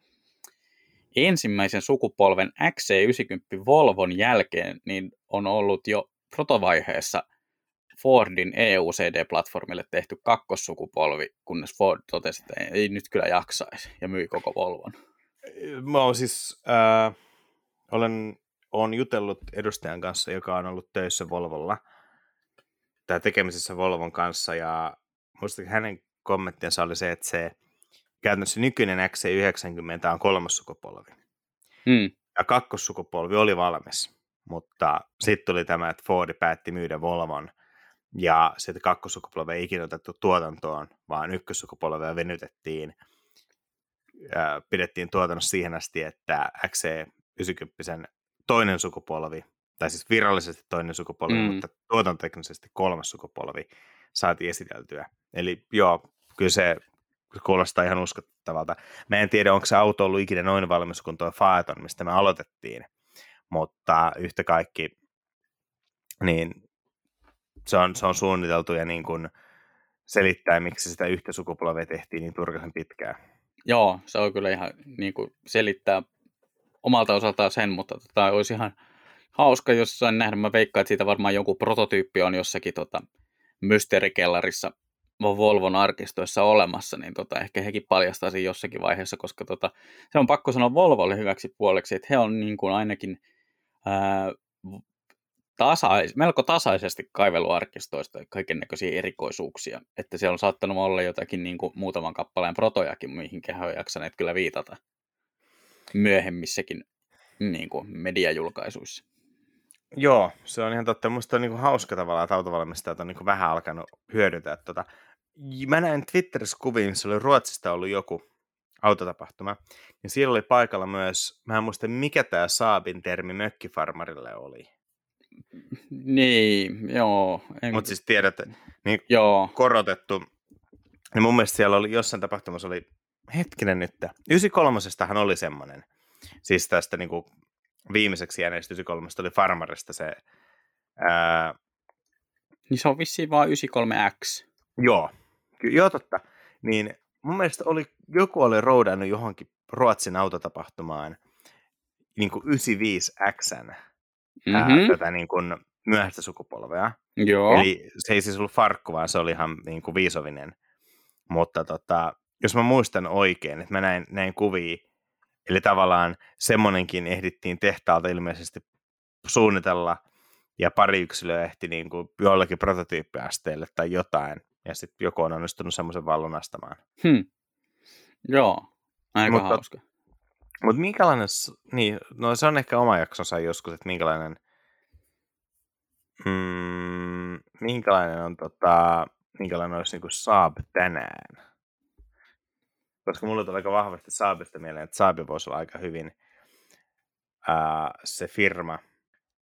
ensimmäisen sukupolven XC90 Volvon jälkeen niin on ollut jo protovaiheessa Fordin EUCD-platformille tehty kakkossukupolvi, kunnes Ford totesi, että ei nyt kyllä jaksaisi ja myi koko Volvon. Mä oon siis, äh, olen, olen jutellut edustajan kanssa, joka on ollut töissä Volvolla, tai tekemisissä Volvon kanssa, ja muista hänen kommenttinsa oli se, että se käytännössä nykyinen XC90 on kolmas sukupolvi. Hmm. Ja kakkossukupolvi oli valmis, mutta sitten tuli tämä, että Ford päätti myydä Volvon, ja sitten kakkossukupolvi ei ikinä otettu tuotantoon, vaan ykkössukupolvea venytettiin, pidettiin tuotannossa siihen asti, että XC90 toinen sukupolvi, tai siis virallisesti toinen sukupolvi, mm. mutta tuotantoteknisesti kolmas sukupolvi saatiin esiteltyä. Eli joo, kyllä se kuulostaa ihan uskottavalta. Mä en tiedä, onko se auto ollut ikinä noin valmis kuin tuo Phaeton, mistä me aloitettiin, mutta yhtä kaikki, niin se on, se on suunniteltu ja niin kuin selittää, miksi sitä yhtä sukupolvea tehtiin niin turkaisen pitkään. Joo, se on kyllä ihan niin kuin selittää omalta osaltaan sen, mutta tota, olisi ihan hauska jossain nähdä. Mä veikkaan, että siitä varmaan joku prototyyppi on jossakin tota, mysteerikellarissa Volvon arkistoissa olemassa, niin tota, ehkä hekin paljastaisi jossakin vaiheessa, koska tota, se on pakko sanoa Volvolle hyväksi puoleksi, että he on niin kuin ainakin ää, tasais, melko tasaisesti kaiveluarkistoista kaiken näköisiä erikoisuuksia, että siellä on saattanut olla jotakin niin kuin muutaman kappaleen protojakin, mihin he on jaksaneet kyllä viitata myöhemmissäkin niin kuin mediajulkaisuissa. Joo, se on ihan totta. Minusta on niin kuin hauska tavallaan, että autovalmistajat on niin kuin vähän alkanut hyödyntää tota. Mä näin Twitterissä kuvia, missä oli Ruotsista ollut joku autotapahtuma. Ja siellä oli paikalla myös, mä en muista mikä tämä Saabin termi mökkifarmarille oli. Niin, joo. En... Mutta siis tiedät, niin joo. korotettu. Ja mun mielestä siellä oli jossain tapahtumassa oli, hetkinen nyt, 93 oli semmoinen. Siis tästä niin kuin viimeiseksi jääneestä 93 oli Farmarista se... Ää... Niin se on vissiin vaan 93X. Joo, joo totta. Niin mun mielestä oli, joku oli roudannut johonkin Ruotsin autotapahtumaan niin kuin 95Xn mm-hmm. tätä niin kuin myöhäistä sukupolvea. Joo. Eli se ei siis ollut farkku, vaan se oli ihan niin kuin viisovinen. Mutta tota, jos mä muistan oikein, että mä näin, näin kuvia, eli tavallaan semmonenkin ehdittiin tehtaalta ilmeisesti suunnitella, ja pari yksilöä ehti niin kuin jollakin prototyyppiasteelle tai jotain, ja sitten joku on onnistunut semmoisen vallon astamaan. Hmm. Joo, aika mutta, hauska. Mutta minkälainen, niin, no se on ehkä oma jaksonsa joskus, että minkälainen, mm, minkälainen on tota, minkälainen olisi niin Saab tänään. Koska mulle tulee aika vahvasti Saabista mieleen, että Saab voisi olla aika hyvin ää, se firma,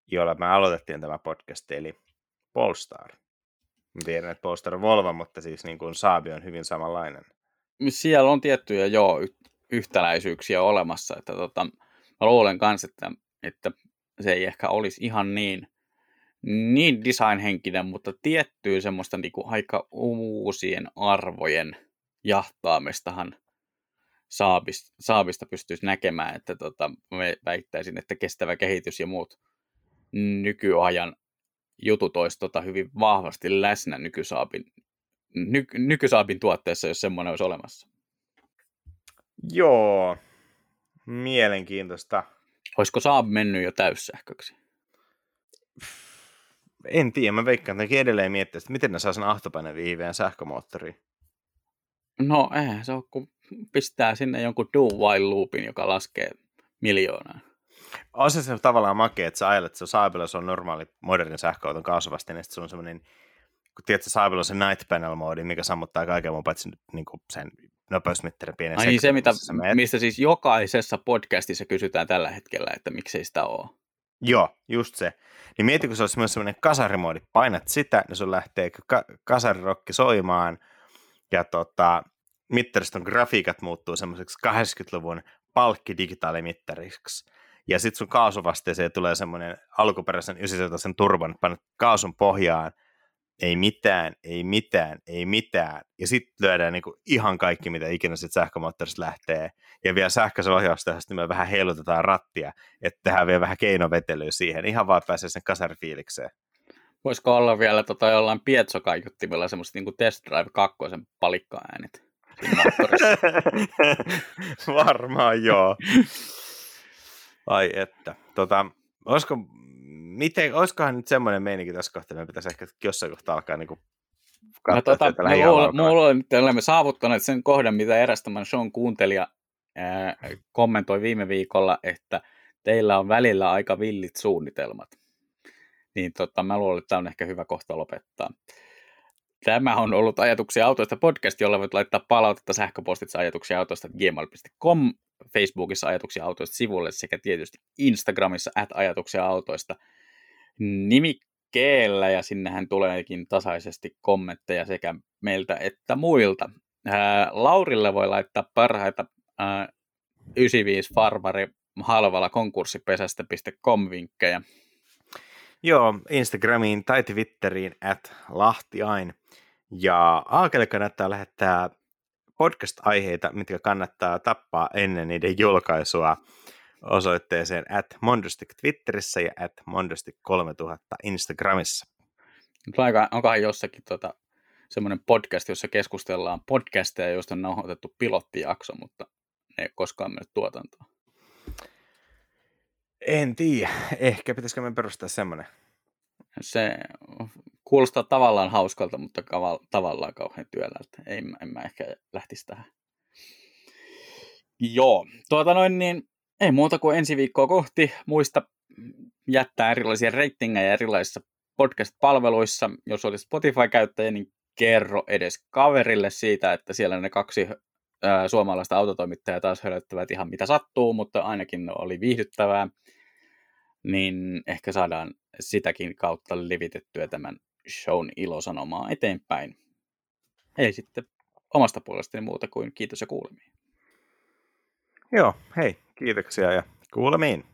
jolla me aloitettiin tämä podcast, eli Polestar. Tiedän, että Polestar on Volvo, mutta siis niin kuin Saabi on hyvin samanlainen. Siellä on tiettyjä, joo, yhtäläisyyksiä olemassa. Että tota, mä luulen kanssa, että, että se ei ehkä olisi ihan niin, niin designhenkinen, mutta tiettyä semmoista niin kuin aika uusien arvojen jahtaamistahan saabista, saabista pystyisi näkemään, että tota, mä väittäisin, että kestävä kehitys ja muut nykyajan jutut olisi tota hyvin vahvasti läsnä nykysaapin ny- nykysaabin tuotteessa, jos semmoinen olisi olemassa. Joo, mielenkiintoista. Olisiko Saab mennyt jo täyssähköksi? En tiedä, mä veikkaan, että edelleen miettiä, että miten ne saa sen ahtopaineen sähkömoottoriin. No eihän se ole, kun pistää sinne jonkun do while loopin, joka laskee miljoonaa. On se, se tavallaan makea, että sä ajalet, että se Saabilla se on normaali modernin sähköauton kaasuvasti, niin se on semmoinen, kun tiedät, Saabilla on se night panel moodi, mikä sammuttaa kaiken muun paitsi niin sen nopeusmittarin pienen Ai niin se, mitä, mistä siis jokaisessa podcastissa kysytään tällä hetkellä, että miksei sitä ole. Joo, just se. Niin mieti, kun se olisi myös semmoinen kasarimoodi. Painat sitä, niin sun lähtee ka- kasarirokki soimaan, ja tota, mittariston grafiikat muuttuu semmoiseksi 80-luvun palkkidigitaalimittariksi. Ja sitten sun kaasuvasteeseen tulee semmoinen alkuperäisen 90 turbon, painat kaasun pohjaan, ei mitään, ei mitään, ei mitään. Ja sitten lyödään niinku ihan kaikki, mitä ikinä sit sähkömoottorista lähtee. Ja vielä sähköisen ohjaustehästä me vähän heilutetaan rattia, että tehdään vielä vähän keinovetelyä siihen. Ihan vaan pääsee sen kasarifiilikseen. Voisiko olla vielä tota jollain pietsokaiuttimella semmoista niinku Test Drive 2 palikka-äänet [LAUGHS] Varmaan joo. Ai että. Tota, olisiko miten, olisikohan nyt semmoinen meininki tässä kohtaa, että me pitäisi ehkä jossain kohtaa alkaa niin no, tota, mulla on, nyt olemme saavuttaneet sen kohdan, mitä eräs tämän shown kuuntelija ää, kommentoi viime viikolla, että teillä on välillä aika villit suunnitelmat. Niin tota, mä luulen, että tämä on ehkä hyvä kohta lopettaa. Tämä on ollut Ajatuksia autoista podcast, jolla voit laittaa palautetta sähköpostitse ajatuksia autoista gmail.com, Facebookissa ajatuksia autoista sivulle sekä tietysti Instagramissa at ajatuksia autoista nimikkeellä ja sinnehän tuleekin tasaisesti kommentteja sekä meiltä että muilta. Ää, Laurille voi laittaa parhaita ää, 95 farmari halvalla konkurssipesästä.com vinkkejä. Joo, Instagramiin tai Twitteriin at lahtiain. Ja Aakelle kannattaa lähettää podcast-aiheita, mitkä kannattaa tappaa ennen niiden julkaisua osoitteeseen at Mondostik Twitterissä ja at Mondostik 3000 Instagramissa. Onkohan jossakin tota, semmoinen podcast, jossa keskustellaan podcasteja, joista on nauhoitettu pilottijakso, mutta ne ei koskaan mennyt tuotantoon. En tiedä. Ehkä pitäisikö me perustaa semmoinen? Se kuulostaa tavallaan hauskalta, mutta tavallaan kauhean työläältä. Ei, en mä ehkä lähtisi tähän. Joo, tuota noin niin, ei muuta kuin ensi viikkoa kohti. Muista jättää erilaisia ratingejä erilaisissa podcast-palveluissa. Jos olet Spotify-käyttäjä, niin kerro edes kaverille siitä, että siellä ne kaksi ää, suomalaista autotoimittajaa taas hölöttävät ihan mitä sattuu, mutta ainakin oli viihdyttävää. Niin ehkä saadaan sitäkin kautta levitettyä tämän shown ilosanomaa eteenpäin. Ei sitten omasta puolestani muuta kuin kiitos ja kuulemiin. Joo, hei, kiitoksia ja kuulemiin.